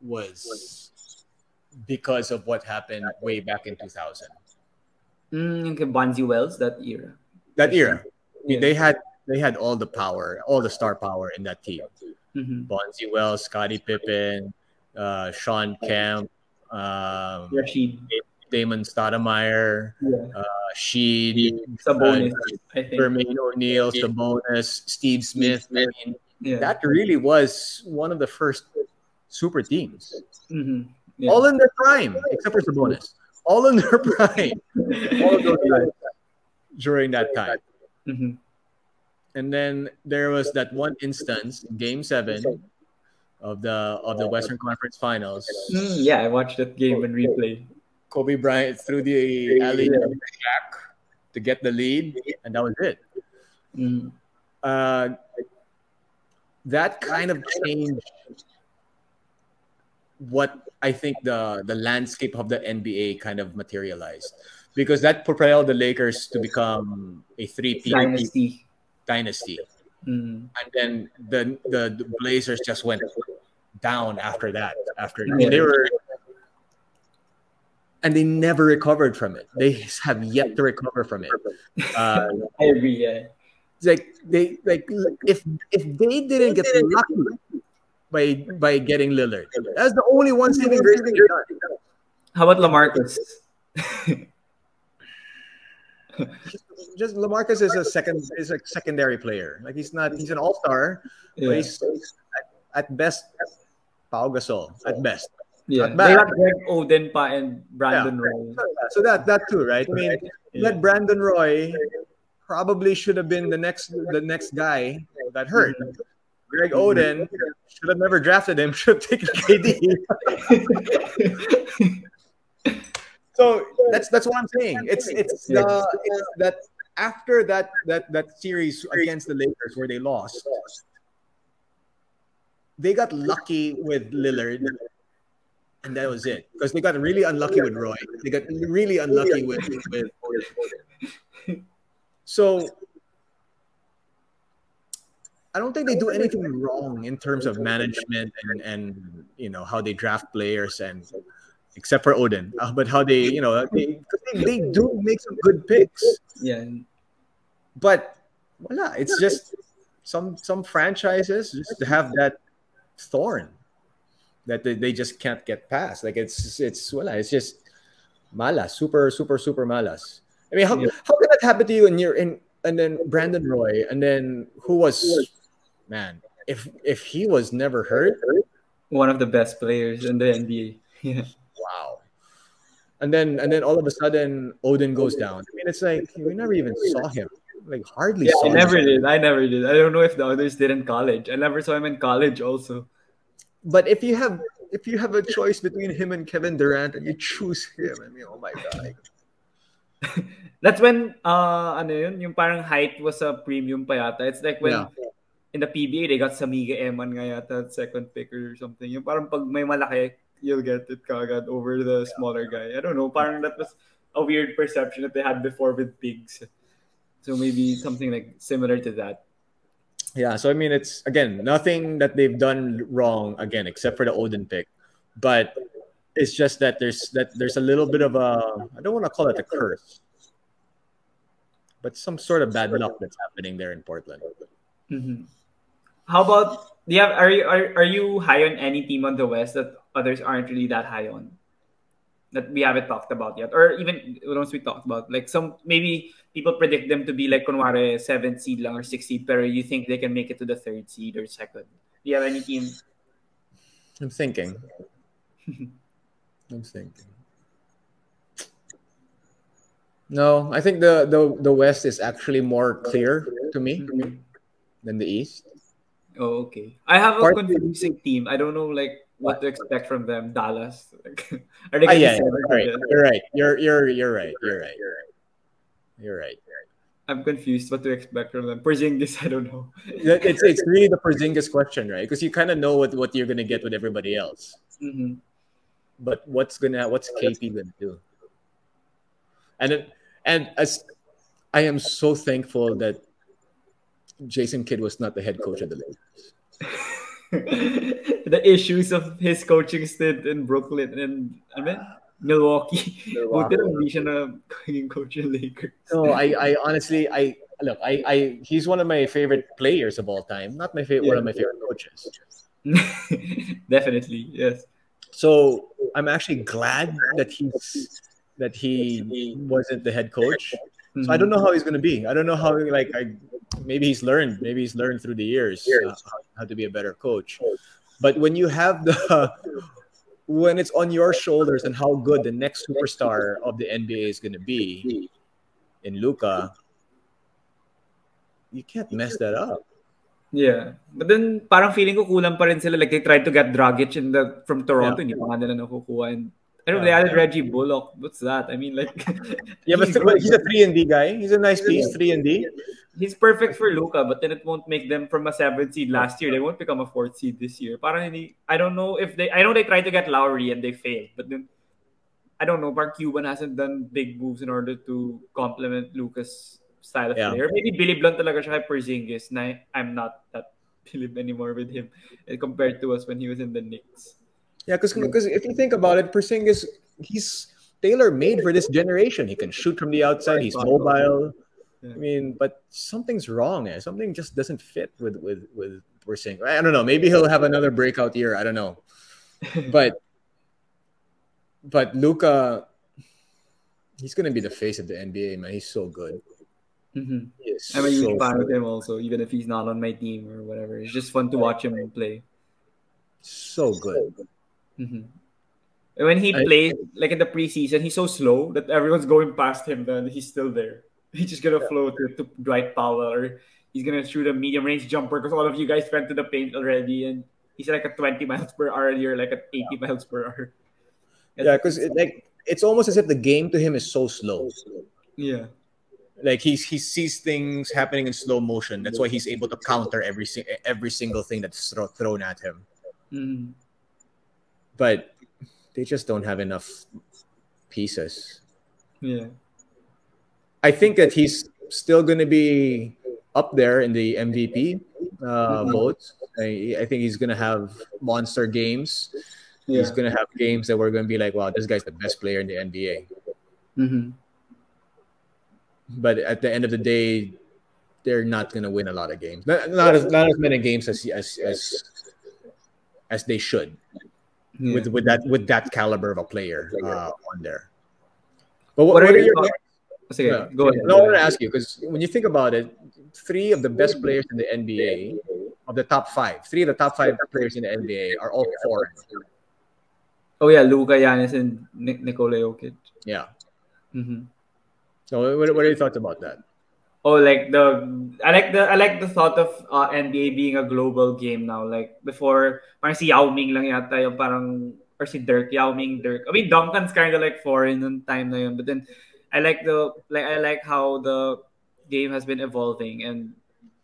was because of what happened way back in 2000. Mm, okay, Bonzi Wells, that era. That era. I mean, they had they had all the power, all the star power in that team. Mm-hmm. Bonzi Wells, Scottie Pippen, uh, Shawn Kemp, um, Rasheed. Damon Stoudamire, yeah. uh, Sheed, Sabonis, uh. Jermaine O'Neal, Sabonis, Steve Smith. I mean, yeah. that really was one of the first super teams. Mm-hmm. Yeah. All in their prime, except for Sabonis. All in their prime. All of those guys during that time. Mm-hmm. And then there was that one instance, Game Seven of the of the Western Conference Finals. Mm, yeah, I watched that game and replay. Kobe Bryant threw the alley back to get the lead, and that was it. Mm. Uh, that kind of changed what I think the the landscape of the NBA kind of materialized because that propelled the Lakers to become a three dynasty. Dynasty. Mm. And then the, the, the Blazers just went down after that. After yeah. they were and they never recovered from it. They have yet to recover from it. Uh, I agree. Yeah, like they like if if they didn't get lucky by by getting Lillard, that's the only one saving grace they done. How about LaMarcus? just LaMarcus is a second is a secondary player. Like he's not he's an all star, yeah. but he's at, at best Pau Gasol at best. Yeah, they got Greg Oden pa and Brandon yeah. Roy. So that that too, right? I mean, yeah. that Brandon Roy probably should have been the next the next guy that hurt. Mm-hmm. Greg Oden should have never drafted him. Should have taken KD. so that's that's what I'm saying. It's it's the it's that after that that that series against the Lakers where they lost, they got lucky with Lillard, and that was it. Because they got really unlucky with Roy. They got really unlucky with with. So I don't think they do anything wrong in terms of management and and you know how they draft players and except for Oden, uh, but how they you know they, they, they do make some good picks. Yeah, but voila, it's just some some franchises just have that thorn that they, they just can't get past. Like it's it's voila, it's just malas, super super super malas. I mean, how, yeah. how can that happen to you and you're in and then Brandon Roy and then who was man if if he was never hurt, one of the best players in the NBA. Yeah. Wow. And then and then all of a sudden Oden goes down. I mean, it's like we never even saw him like hardly yeah, I never him. did. I never did. I don't know if the others did in college. I never saw him in college also. But if you have if you have a choice between him and Kevin Durant and you choose him, I mean, oh my god. That's when uh ano yun, yung parang height was a premium pa yata. It's like when yeah. in the PBA they got Samigue Eman nga yata second pick or something. Yung parang pag may malaki, you'll get it kagad over the smaller guy. I don't know, parang that was a weird perception that they had before with pigs. So maybe something like similar to that. Yeah, so I mean, it's again nothing that they've done wrong again, except for the Oden pick, but it's just that there's that there's a little bit of a I don't want to call it a curse, but some sort of bad luck that's happening there in Portland. Mm-hmm. How about do you have are you are, are you high on any team on the West that others aren't really that high on? That we haven't talked about yet, or even once we talked about like some maybe people predict them to be like kunwari seventh seed lang or sixth seed, pero you think they can make it to the third seed or second? Do you have any team? I'm thinking. I'm thinking. No, I think the, the the West is actually more clear to me mm-hmm. than the East. Oh, okay. I have a Partly, confusing team. I don't know like what to expect from them. Dallas. Are they? Ah, yeah, right. You're right. You're you're you're right. You're right. You're right. You're right. I'm confused what to expect from them. Porzingis, I don't know. it's it's really the Porzingis question, right? Because you kind of know what, what you're gonna get with everybody else. Mm-hmm. But what's gonna what's KP gonna do? And and as I am so thankful that Jason Kidd was not the head coach of the Lakers. the issues of his coaching stint in Brooklyn and I mean Milwaukee. Milwaukee. hindi siya na coach ng Lakers. No, I, I honestly, I look, I, I, he's one of my favorite players of all time. Not my favorite, yeah. one of my favorite coaches. Definitely, yes. So I'm actually glad that he's that he wasn't the head coach. So I don't know how he's going to be. I don't know how like I maybe he's learned maybe he's learned through the years uh, how to be a better coach. But when you have the when it's on your shoulders and how good the next superstar of the NBA is going to be in Luka, you can't mess that up. Yeah. But then parang feeling ko kulang pa rin sila like they tried to get Dragic in the from Toronto yeah. hindi pa nila nakukuha and I don't know, they added Reggie Bullock. What's that? I mean, like, yeah, but he's, he's a three and D guy. He's a nice piece, three and D. He's perfect for Luka, but then it won't make them from a seventh seed last year. They won't become a fourth seed this year. Parang I don't know if they. I know they tried to get Lowry and they failed, but then I don't know. Mark Cuban hasn't done big moves in order to complement Luka's style of yeah. player. Maybe Billy Blunt talaga siya kay Porzingis. Na I'm not that Philip anymore with him compared to us when he was in the Knicks. Yeah, because because if you think about it, Porzingis he's tailor made for this generation. He can shoot from the outside. He's mobile. I mean, but something's wrong. Eh? Something just doesn't fit with with with Porzingis. I don't know. Maybe he'll have another breakout year. I don't know. But but Luka, he's gonna be the face of the NBA, man. He's so good. Mm-hmm. I'm a huge so fan of him also, even if he's not on my team or whatever. It's just fun to watch him play. So good. Mm-hmm. When he I, plays, like in the preseason, he's so slow that everyone's going past him, then he's still there. He's just gonna yeah. flow to, to Dwight Powell, or he's gonna shoot a medium range jumper because all of you guys went to the paint already, and he's like a 20 miles per hour, and you're like at 80 miles per hour. yeah, because it, like it's almost as if the game to him is so slow. Yeah. Like he's he sees things happening in slow motion. That's why he's able to counter every every single thing that's thrown at him. Mm but they just don't have enough pieces. Yeah. I think that he's still going to be up there in the MVP uh, mm-hmm. votes. I, I, think he's going to have monster games. Yeah. He's going to have games that we're going to be like, wow, this guy's the best player in the NBA. Mm-hmm. But at the end of the day, they're not going to win a lot of games. Not, not, as not as many games as as as, as they should yeah. with with that with that caliber of a player uh, on there. But what, what, are, are your okay, go ahead. No, I want to ask you because when you think about it, three of the best players in the NBA, of the top five, three of the top five players in the NBA are all foreign. Oh yeah, Luka, Giannis, and Nikola Jokic. Yeah. Mm-hmm. So, what, what are your thoughts about that? Oh, like the I like the I like the thought of uh, NBA being a global game now. Like before, parang si Yao Ming lang yata yung parang or si Dirk, Yao Ming, Dirk. I mean, Duncan's kind of like foreign in time na yun. But then I like the like I like how the game has been evolving and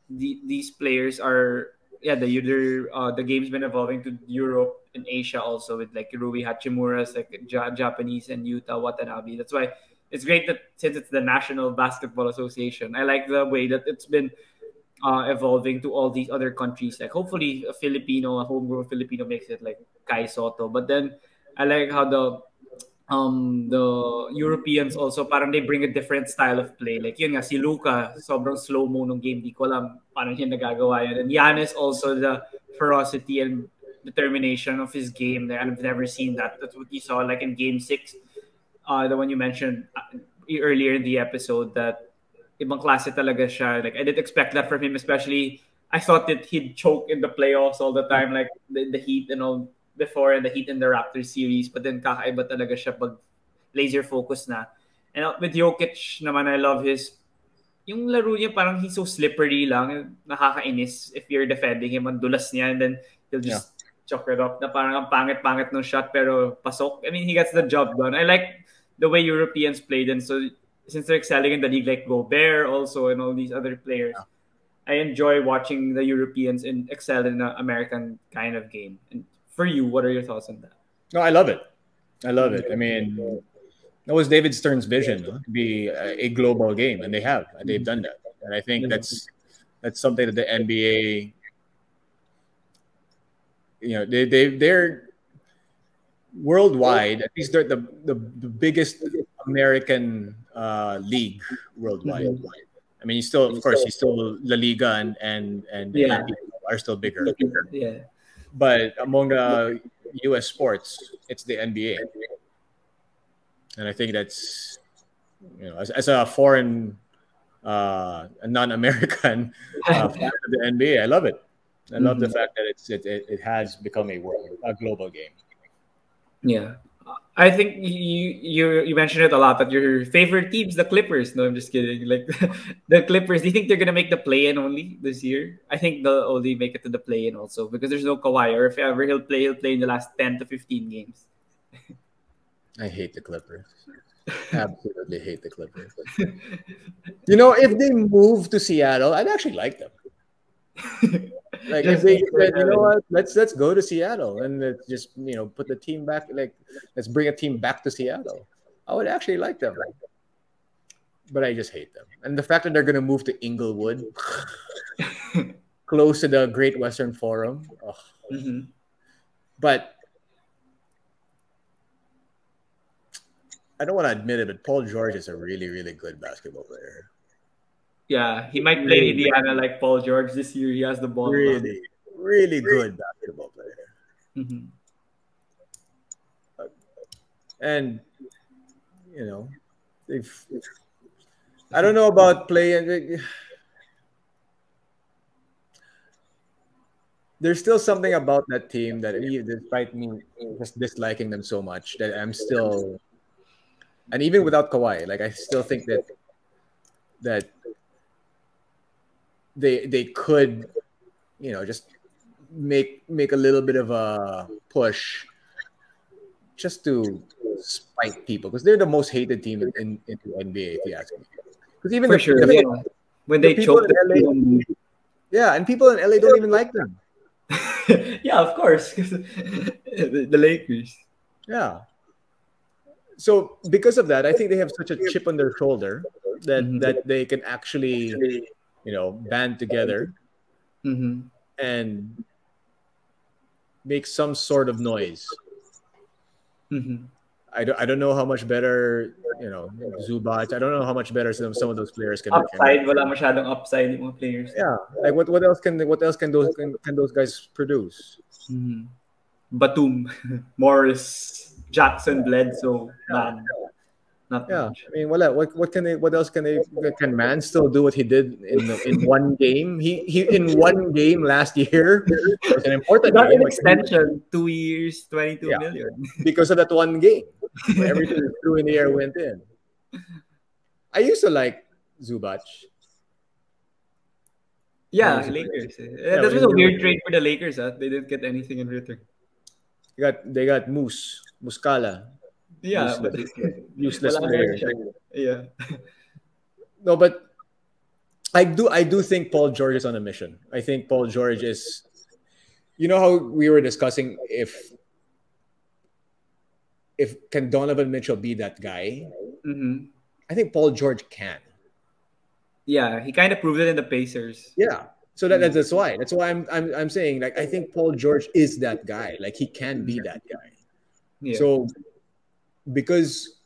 the, these players are yeah the the uh, the game's been evolving to Europe and Asia also with like Rui Hachimura's like ja- Japanese and Yuta Watanabe. That's why it's great that since it's the National Basketball Association, I like the way that it's been uh, evolving to all these other countries. Like hopefully a Filipino, a homegrown Filipino makes it like Kai Sotto. But then I like how the um the Europeans also parang they bring a different style of play. Like yun nga, si Luka, sobrang slow mo nung game. Di ko alam paano niya nagagawa yun. And Giannis also the ferocity and determination of his game. I've never seen that. That's what you saw like in game six uh, the one you mentioned uh, earlier in the episode that ibang klase talaga siya. Like I didn't expect that from him, especially I thought that he'd choke in the playoffs all the time, like the, the Heat and all before and the Heat in the Raptors series. But then kakaiba talaga siya pag laser focus na. And uh, with Jokic naman, I love his yung laro niya parang he's so slippery lang, nakakainis if you're defending him, ang dulas niya and then he'll just yeah. chuck it up na parang ang pangit-pangit ng shot pero pasok. I mean, he gets the job done. I like the way Europeans played, and so since they're excelling in the league, like Gobert also and all these other players, yeah. I enjoy watching the Europeans in excel in the American kind of game. And for you, what are your thoughts on that? No, I love it. I love it. I mean, that was David Stern's vision to be a, a global game, and they have, and they've mm-hmm. done that. And I think that's that's something that the NBA, you know, they they they're worldwide, at least they're the, the, the biggest American uh, league worldwide. Mm-hmm. I mean, you still, of course, you still La Liga and and and yeah. are still bigger. Yeah. But among the U.S. sports, it's the NBA. and I think that's you know as, as a foreign, uh, non-American uh, fan of the NBA, I love it. I love mm-hmm. the fact that it's it, it, it has become a world a global game. Yeah, I think you you you mentioned it a lot that your favorite teams, the Clippers. No, I'm just kidding. Like the Clippers, do you think they're gonna make the play-in only this year? I think they'll only make it to the play-in also because there's no Kawhi, or if ever he'll play, he'll play in the last ten to fifteen games. I hate the Clippers. Absolutely hate the Clippers. you know, if they move to Seattle, I'd actually like them. like if they said, you know what, let's let's go to Seattle and let's just you know put the team back. Like let's bring a team back to Seattle. I would actually like them, but I just hate them. And the fact that they're gonna move to Inglewood, close to the Great Western Forum. Oh. Mm-hmm. But I don't want to admit it, but Paul George is a really, really good basketball player. Yeah, he might play really, Indiana like Paul George this year. He has the ball. Really, really good basketball player. Mm-hmm. And you know, if I don't know about playing. There's still something about that team that, despite me just disliking them so much, that I'm still, and even without Kawhi, like I still think that that they they could, you know, just make make a little bit of a push just to spite people because they're the most hated team in, in, in the NBA, if you ask me. Because even For the, sure, the, yeah. when they the choke the LA, yeah, and people in LA don't even like them. yeah, of course, the, the Lakers. Yeah. So because of that, I think they have such a chip on their shoulder that mm-hmm. that they can actually you know, band together mm-hmm. and make some sort of noise. Mm-hmm. I, don't, I don't know how much better, you know, Zubac. I don't know how much better some, some of those players can. Upside, wala masyadong upside yung mga players. Yeah, like what, what else can what else can those can, can those guys produce? Mm-hmm. Batum, Morris, Jackson, Bledsoe, man. Not yeah, much. I mean, what what what can they? What else can they? Can Mann still do what he did in in one game? He he in one game last year was an important. Got an extension, two years, twenty-two yeah. million. because of that one game. Everything threw in the air went in. I used to like Zubac. Yeah, Lakers. Yeah, that was a weird trade for the Lakers. Huh? They didn't get anything in return. They got they got Moose Muscala yeah, useless, but useless player. Yeah. no, but I do I do think Paul George is on a mission. I think Paul George is you know how we were discussing if if can Donovan Mitchell be that guy? Mm-hmm. I think Paul George can. Yeah, he kind of proved it in the Pacers. Yeah. So that, that's why. That's why I'm, I'm I'm saying like I think Paul George is that guy. Like he can be that guy. Yeah. So because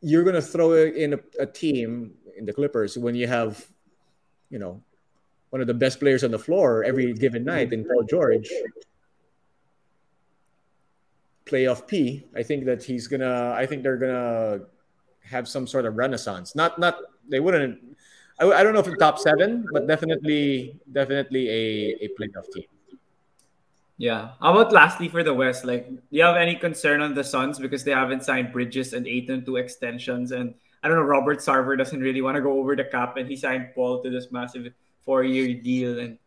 you're going to throw in a, a, team in the Clippers when you have, you know, one of the best players on the floor every given night in Paul George. Playoff P. I think that he's gonna. I think they're gonna have some sort of renaissance. Not not they wouldn't. I, I don't know if top seven, but definitely definitely a a playoff team. Yeah. How about lastly for the West? Like, do you have any concern on the Suns because they haven't signed Bridges and Ayton to extensions? And I don't know, Robert Sarver doesn't really want to go over the cap, and he signed Paul to this massive four-year deal. And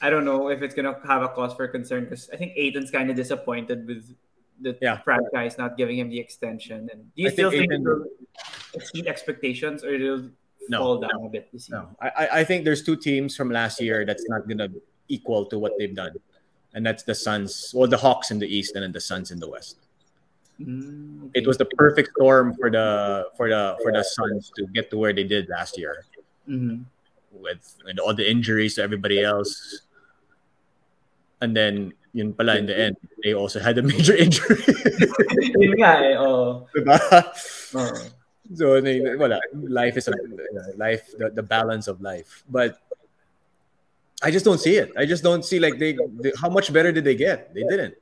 I don't know if it's gonna have a cause for concern because I think Ayton's kind of disappointed with the yeah. franchise not giving him the extension. And do you I still think, think it'll exceed expectations or it'll no, fall down no, a bit this year? No, I, I think there's two teams from last year that's not gonna equal to what they've done and that's the Suns, well, the Hawks in the East, and then the Suns in the West. Mm, okay. It was the perfect storm for the for the for the Suns to get to where they did last year, mm-hmm. with and all the injuries to everybody else, and then yun pala in the end, they also had a major injury. yun nga eh, oh. Diba? So, wala, life is a, life, the, the balance of life. But I just don't see it. I just don't see like they, they, how much better did they get? They didn't.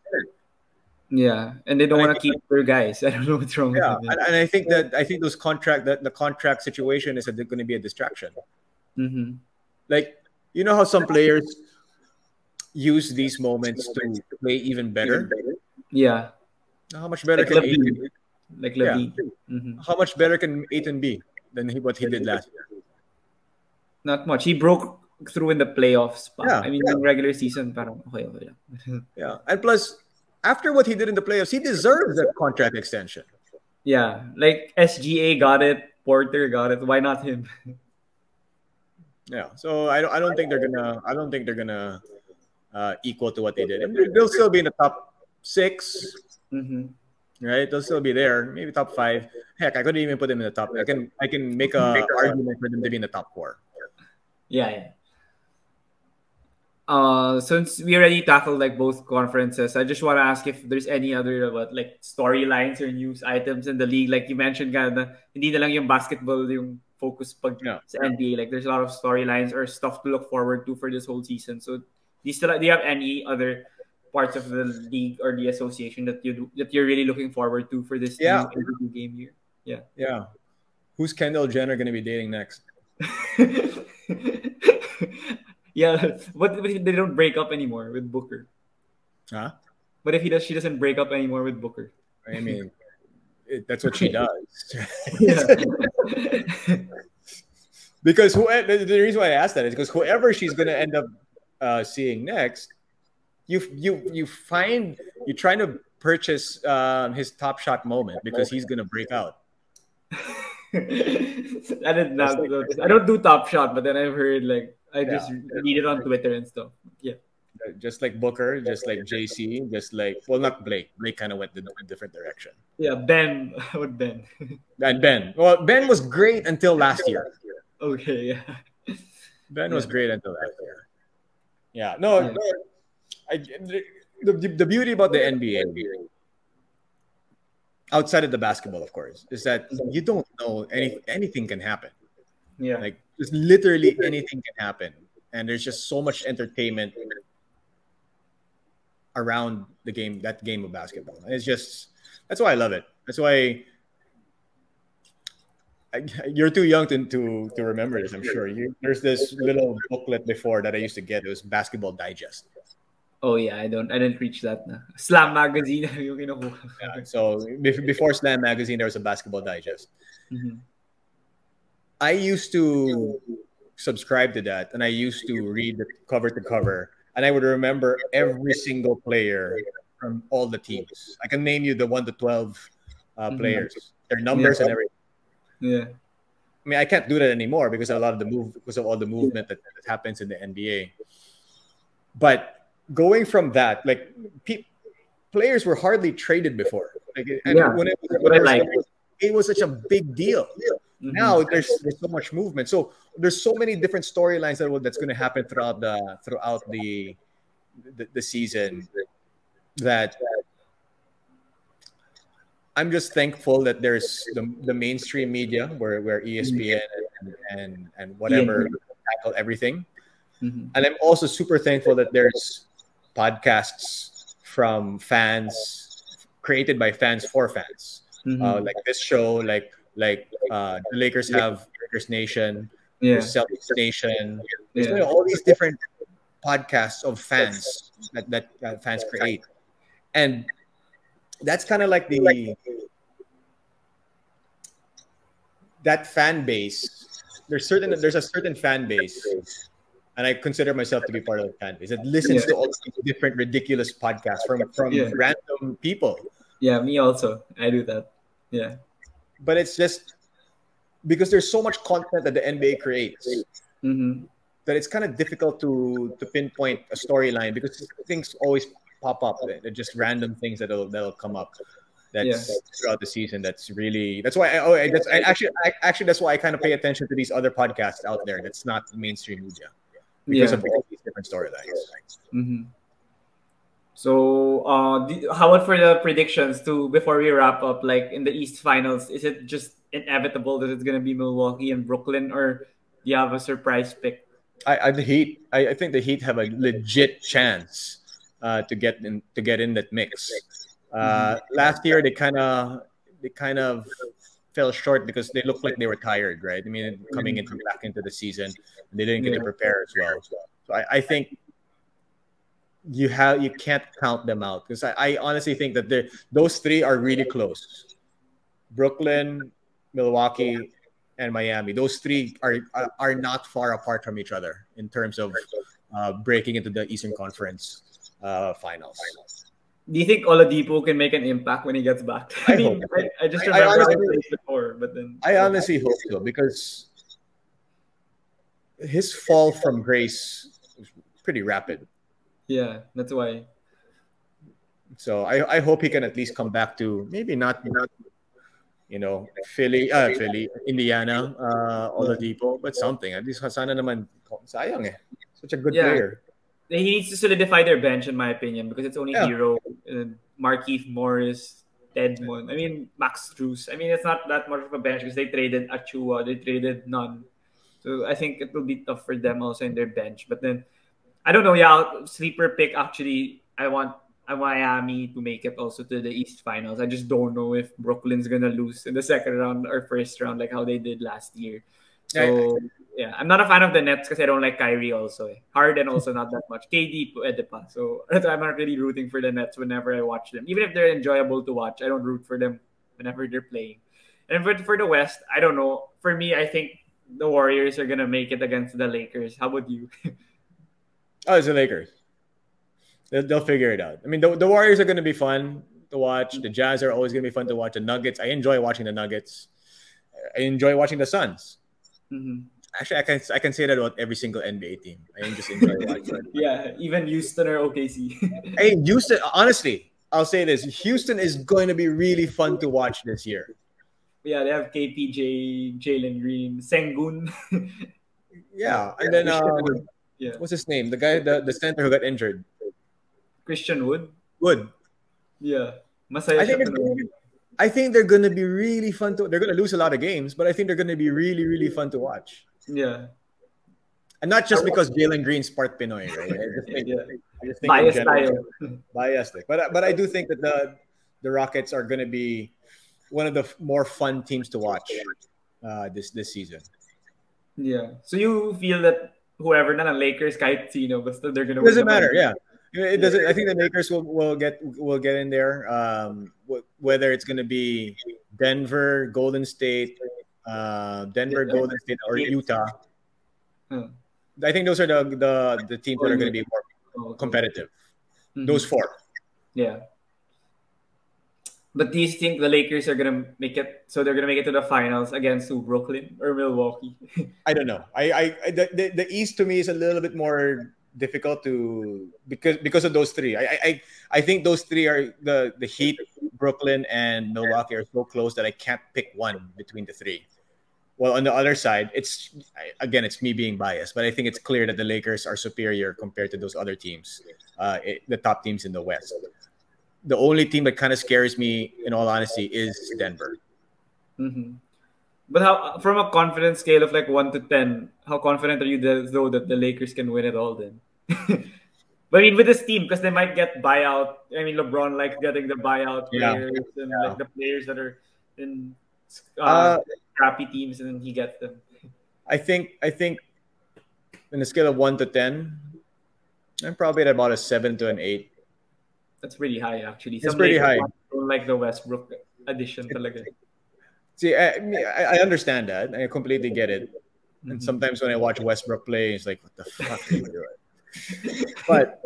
Yeah, and they don't want to keep their guys. I don't know what's wrong. Yeah, and, and, I think that I think those contract that the contract situation is going to be a distraction. Mm-hmm. Like you know how some players use these moments to play even better. Yeah. How much better like can Ayton, like LaVine. Yeah. Mm-hmm. How much better can Ayton be than he, what he did last year? Not much. He broke through in the playoffs. Yeah. I mean, yeah. regular season, parang okay, okay. yeah, and plus, after what he did in the playoffs, he deserves that contract extension. Yeah, like SGA got it, Porter got it. Why not him? yeah, so I don't, I don't think they're gonna, I don't think they're gonna uh, equal to what they did. And they'll still be in the top 6 mm-hmm. right? They'll still be there, maybe top five. Heck, I couldn't even put them in the top. I can, I can make a make argument for them to be in the top four. Yeah, yeah uh since we already tackled like both conferences i just want to ask if there's any other what like storylines or news items in the league? Like you mentioned kind hindi na lang yung basketball yung focus pag yeah. sa NBA like there's a lot of storylines or stuff to look forward to for this whole season. So do you still do you have any other parts of the league or the association that you that you're really looking forward to for this yeah. new game year? Yeah. Yeah. Who's Kendall Jenner going to be dating next Yeah, what if they don't break up anymore with Booker? Huh? What if he does? She doesn't break up anymore with Booker. I mean, it, that's what she does. because who, the, the reason why I asked that is because whoever she's going to end up uh, seeing next, you you you find you're trying to purchase um, his top shot moment because he's going to break out. I did not. I don't do top shot, but then I've heard like I just read it on Twitter and stuff. Yeah. Just like Booker, just like JC, just like well, not Blake. Blake kind of went in a different direction. Yeah, Ben. What Ben? and Ben. Well, Ben was great until last year. Okay, yeah. Ben was great until last year. Yeah, no, yeah. no I, the, the beauty about the NBA, outside of the basketball, of course, is that mm-hmm. you don't know any anything can happen. Yeah. Like just literally anything can happen. And there's just so much entertainment around the game, that game of basketball. It's just that's why I love it. That's why I, you're too young to, to to remember this. I'm sure. You, there's this little booklet before that I used to get. It was Basketball Digest. Oh yeah, I don't. I didn't reach that. Na. Slam magazine. yeah, so before Slam magazine, there was a Basketball Digest. Mm-hmm. I used to subscribe to that and I used to read the cover to cover and I would remember every single player from all the teams. I can name you the 1 to 12 uh, mm-hmm. players, their numbers yeah. and everything. Yeah. I mean, I can't do that anymore because a lot of the move because of all the movement that, that happens in the NBA. But going from that, like pe- players were hardly traded before. Like, yeah. when it, when it, was, like. It was such a big deal. Mm-hmm. Now there's there's so much movement. So there's so many different storylines that will, that's going to happen throughout the throughout the, the the season that I'm just thankful that there's the, the mainstream media where, where ESPN and, and, and whatever yeah. tackle everything. Mm-hmm. And I'm also super thankful that there's podcasts from fans created by fans for fans. Mm-hmm. Uh, like this show, like like uh, the Lakers have Lakers Nation, yeah. Celtics Nation. There's Yeah. all these different podcasts of fans that, that, that fans create, and that's kind of like the that fan base. There's certain there's a certain fan base, and I consider myself to be part of the fan base that listens Yeah. to all these different ridiculous podcasts from from Yeah. random people. Yeah, me also. I do that. Yeah. But it's just because there's so much content that the NBA creates Mm-hmm. that it's kind of difficult to to pinpoint a storyline because things always pop up. They're just random things that'll that'll come up. That's Yeah. throughout the season. That's really that's why I oh I, that's I actually I, actually that's why I kind of pay attention to these other podcasts out there. That's not mainstream media because Yeah. of all these different storylines. Mm-hmm. So, uh, how about for the predictions too? Before we wrap up, like in the East Finals, is it just inevitable that it's gonna be Milwaukee and Brooklyn, or do you have a surprise pick? I, I the Heat. I, I think the Heat have a legit chance uh, to get in to get in that mix. Uh, last year they kind of they kind of fell short because they looked like they were tired, right? I mean, coming into back into the season, they didn't get yeah. to prepare as well. So I, I think you have you can't count them out because I, I honestly think that those three are really close. Brooklyn, Milwaukee, and Miami. Those three are are not far apart from each other in terms of uh, breaking into the Eastern Conference uh, finals. Do you think Oladipo can make an impact when he gets back? I, I mean, I, I, just remember I, honestly, before, but then I honestly hope so because his fall from grace was pretty rapid. Yeah, that's why. So I, I hope he can at least come back to maybe not not you know Philly, uh, Philly, Indiana, uh, Oladipo, but something. At least sana naman sayang eh. Such a good yeah. player. He needs to solidify their bench, in my opinion, because it's only yeah. Herro, uh, Markieff Morris, Dedmon. I mean, Max Strus. I mean, it's not that much of a bench because they traded Achiuwa, they traded Nunn. So I think it will be tough for them also in their bench. But then I don't know. Yeah, sleeper pick. Actually, I want I Miami to make it also to the East Finals. I just don't know if Brooklyn's gonna lose in the second round or first round like how they did last year. So yeah, I'm not a fan of the Nets because I don't like Kyrie also. Eh. Harden also not that much. KD Edepa. So I'm not really rooting for the Nets whenever I watch them. Even if they're enjoyable to watch, I don't root for them whenever they're playing. And for, for the West, I don't know. For me, I think the Warriors are gonna make it against the Lakers. How about you? Oh, it's the Lakers. They'll, they'll figure it out. I mean, the, the Warriors are going to be fun to watch. The Jazz are always going to be fun to watch. The Nuggets, I enjoy watching the Nuggets. I enjoy watching the Suns. Mm-hmm. Actually, I can I can say that about every single NBA team. I just enjoy watching. yeah, even Houston or OKC. hey, Houston. Honestly, I'll say this: Houston is going to be really fun to watch this year. Yeah, they have KPJ, Jalen Green, Sengun. yeah, and then yeah. What's his name? The guy, the, the center who got injured. Christian Wood. Wood. Yeah. Masaya I think, be, I think they're gonna be really fun to. They're gonna lose a lot of games, but I think they're gonna be really, really fun to watch. Yeah. And not just because Jalen Green's part Pinoy, right? I just think, yeah. I just think biased style. Biased, but but I do think that the the Rockets are gonna be one of the more fun teams to watch uh, this this season. Yeah. So you feel that whoever na ng Lakers kahit sino basta they're gonna doesn't matter yeah. It doesn't I think the Lakers will, will get will get in there um whether it's gonna be Denver Golden State uh Denver Golden State or Utah. Hmm. I think those are the the, the teams that are going to be more competitive. Mm-hmm. those four. Yeah but do you think the Lakers are gonna make it? So they're gonna make it to the finals against Brooklyn or Milwaukee? I don't know. I, I, the, the, the East to me is a little bit more difficult to because because of those three. I, I, I think those three are the the Heat, Brooklyn, and Milwaukee are so close that I can't pick one between the three. Well, on the other side, it's again, it's me being biased, but I think it's clear that the Lakers are superior compared to those other teams, uh, it, the top teams in the West the only team that kind of scares me, in all honesty, is Denver. Mm-hmm. But how, from a confidence scale of like one to ten, how confident are you though that the Lakers can win it all? Then, but I mean, with this team, because they might get buyout. I mean, LeBron likes getting the buyout players yeah. and yeah. like the players that are in uh, uh, crappy teams, and then he gets them. I think. I think, in a scale of one to ten, I'm probably at about a seven to an eight. That's pretty high, actually. Some it's pretty high. Like the Westbrook addition. See, I, I understand that. I completely get it. And mm-hmm. sometimes when I watch Westbrook play, it's like, what the fuck are you doing? but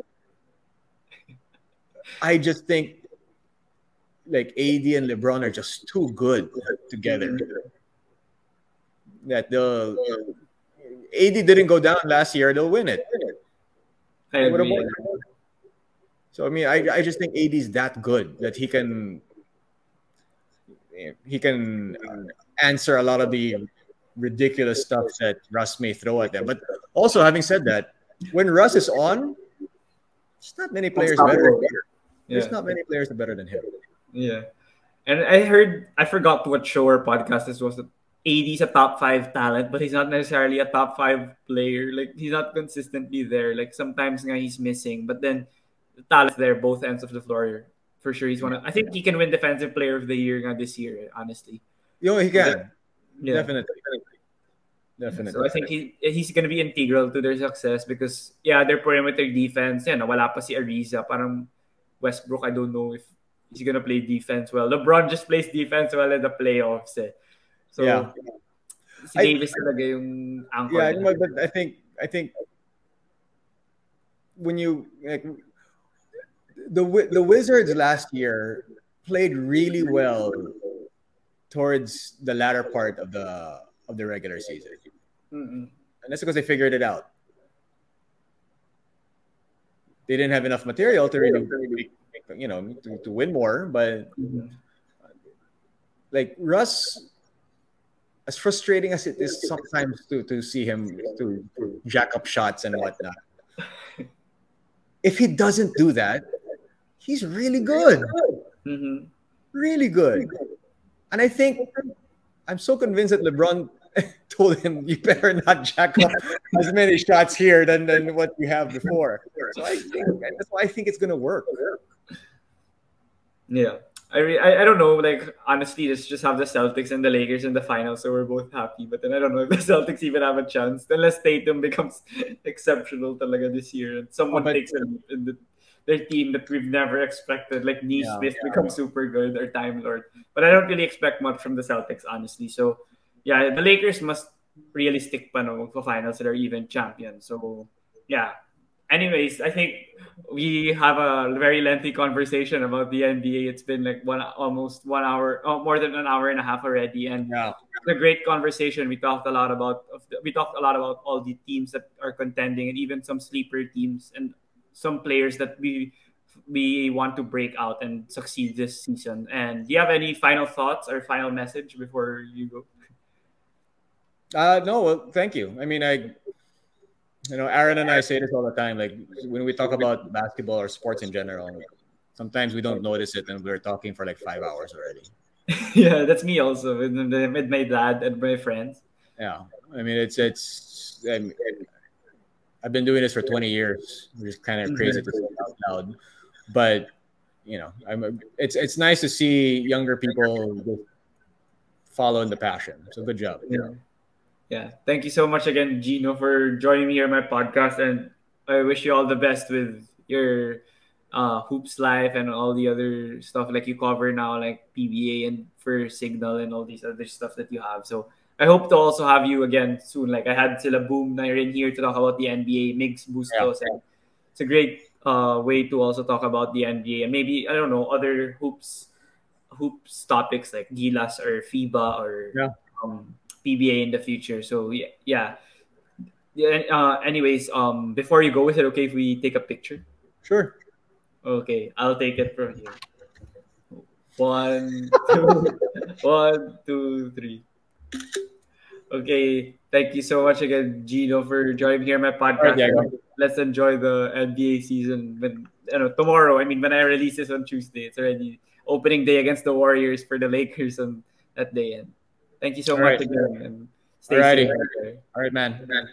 I just think like AD and LeBron are just too good together. That the AD didn't go down last year, they'll win it. I agree. So I mean, I, I just think AD is that good that he can he can answer a lot of the ridiculous stuff that Russ may throw at them. But also, having said that, when Russ is on, there's not many players better. There's yeah. not many players better than him. Yeah, and I heard I forgot what show or podcast this was. That AD's a top five talent, but he's not necessarily a top five player. Like he's not consistently there. Like sometimes he's missing, but then talent there, both ends of the floor for sure he's one of. I think he can win Defensive Player of the Year this year. Honestly, yeah, he can. Yeah. Definitely. Definitely. So I think he he's gonna be integral to their success because yeah, their perimeter defense, yeah, wala pa si Ariza. Parang Westbrook, I don't know if he's gonna play defense well. LeBron just plays defense well in the playoffs. Eh. So yeah. si Davis I, talaga yung anchor. Yeah, but I think I think when you like the the Wizards last year played really well towards the latter part of the of the regular season. Mm-mm. And that's because they figured it out. They didn't have enough material to really, you know, to, to win more. But mm-hmm. like Russ, as frustrating as it is sometimes to to see him to, to jack up shots and whatnot. if he doesn't do that, he's really good. Mm-hmm. Really good. And I think I'm so convinced that LeBron told him you better not jack up as many shots here than, than what you have before. So I think that's why I think it's gonna work. Yeah. I, re- I I don't know. Like honestly, let's just have the Celtics and the Lakers in the finals, so we're both happy. But then I don't know if the Celtics even have a chance unless Tatum becomes exceptional talaga this year and someone oh, takes a in the, their team that we've never expected, like Nesmith yeah, yeah. becomes super good or Time Lord. But I don't really expect much from the Celtics, honestly. So yeah, the Lakers must really stick pa no for finals that are even champions. So yeah. Anyways, I think we have a very lengthy conversation about the NBA. It's been like one almost one hour, oh, more than an hour and a half already, and yeah. it's a great conversation. We talked a lot about we talked a lot about all the teams that are contending, and even some sleeper teams and some players that we we want to break out and succeed this season. And do you have any final thoughts or final message before you go? Uh, no, well, thank you. I mean, I, you know, Aaron and I say this all the time. Like when we talk about basketball or sports in general, sometimes we don't notice it, and we're talking for like five hours already. yeah, that's me also with, with my dad and my friends. Yeah, I mean, it's it's. I mean, I've been doing this for 20 years. It's kind of crazy to say out loud, but you know, I'm. It's it's nice to see younger people following the passion. So good job. Yeah. Yeah. Thank you so much again, Jinno, for joining me here on my podcast. And I wish you all the best with your uh, hoops life and all the other stuff like you cover now, like PBA and for Cignal and all these other stuff that you have. So I hope to also have you again soon. Like I had Sila Boom na in here to talk about the NBA, Migs Bustos. Yeah. And it's a great uh, way to also talk about the NBA and maybe, I don't know, other hoops hoops topics like Gilas or FIBA or yeah. um, PBA in the future. So yeah, yeah. Uh, anyways, um, before you go, is it okay if we take a picture? Sure. Okay, I'll take it from here. One, two, one, two, three. Okay, thank you so much again, Jinno, for joining me here my podcast. Right, Let's enjoy the NBA season. When you know tomorrow, I mean, when I release this on Tuesday, it's already opening day against the Warriors for the Lakers on that day. And Thank you so All much right. again. And stay Alrighty. safe. All right, man. man.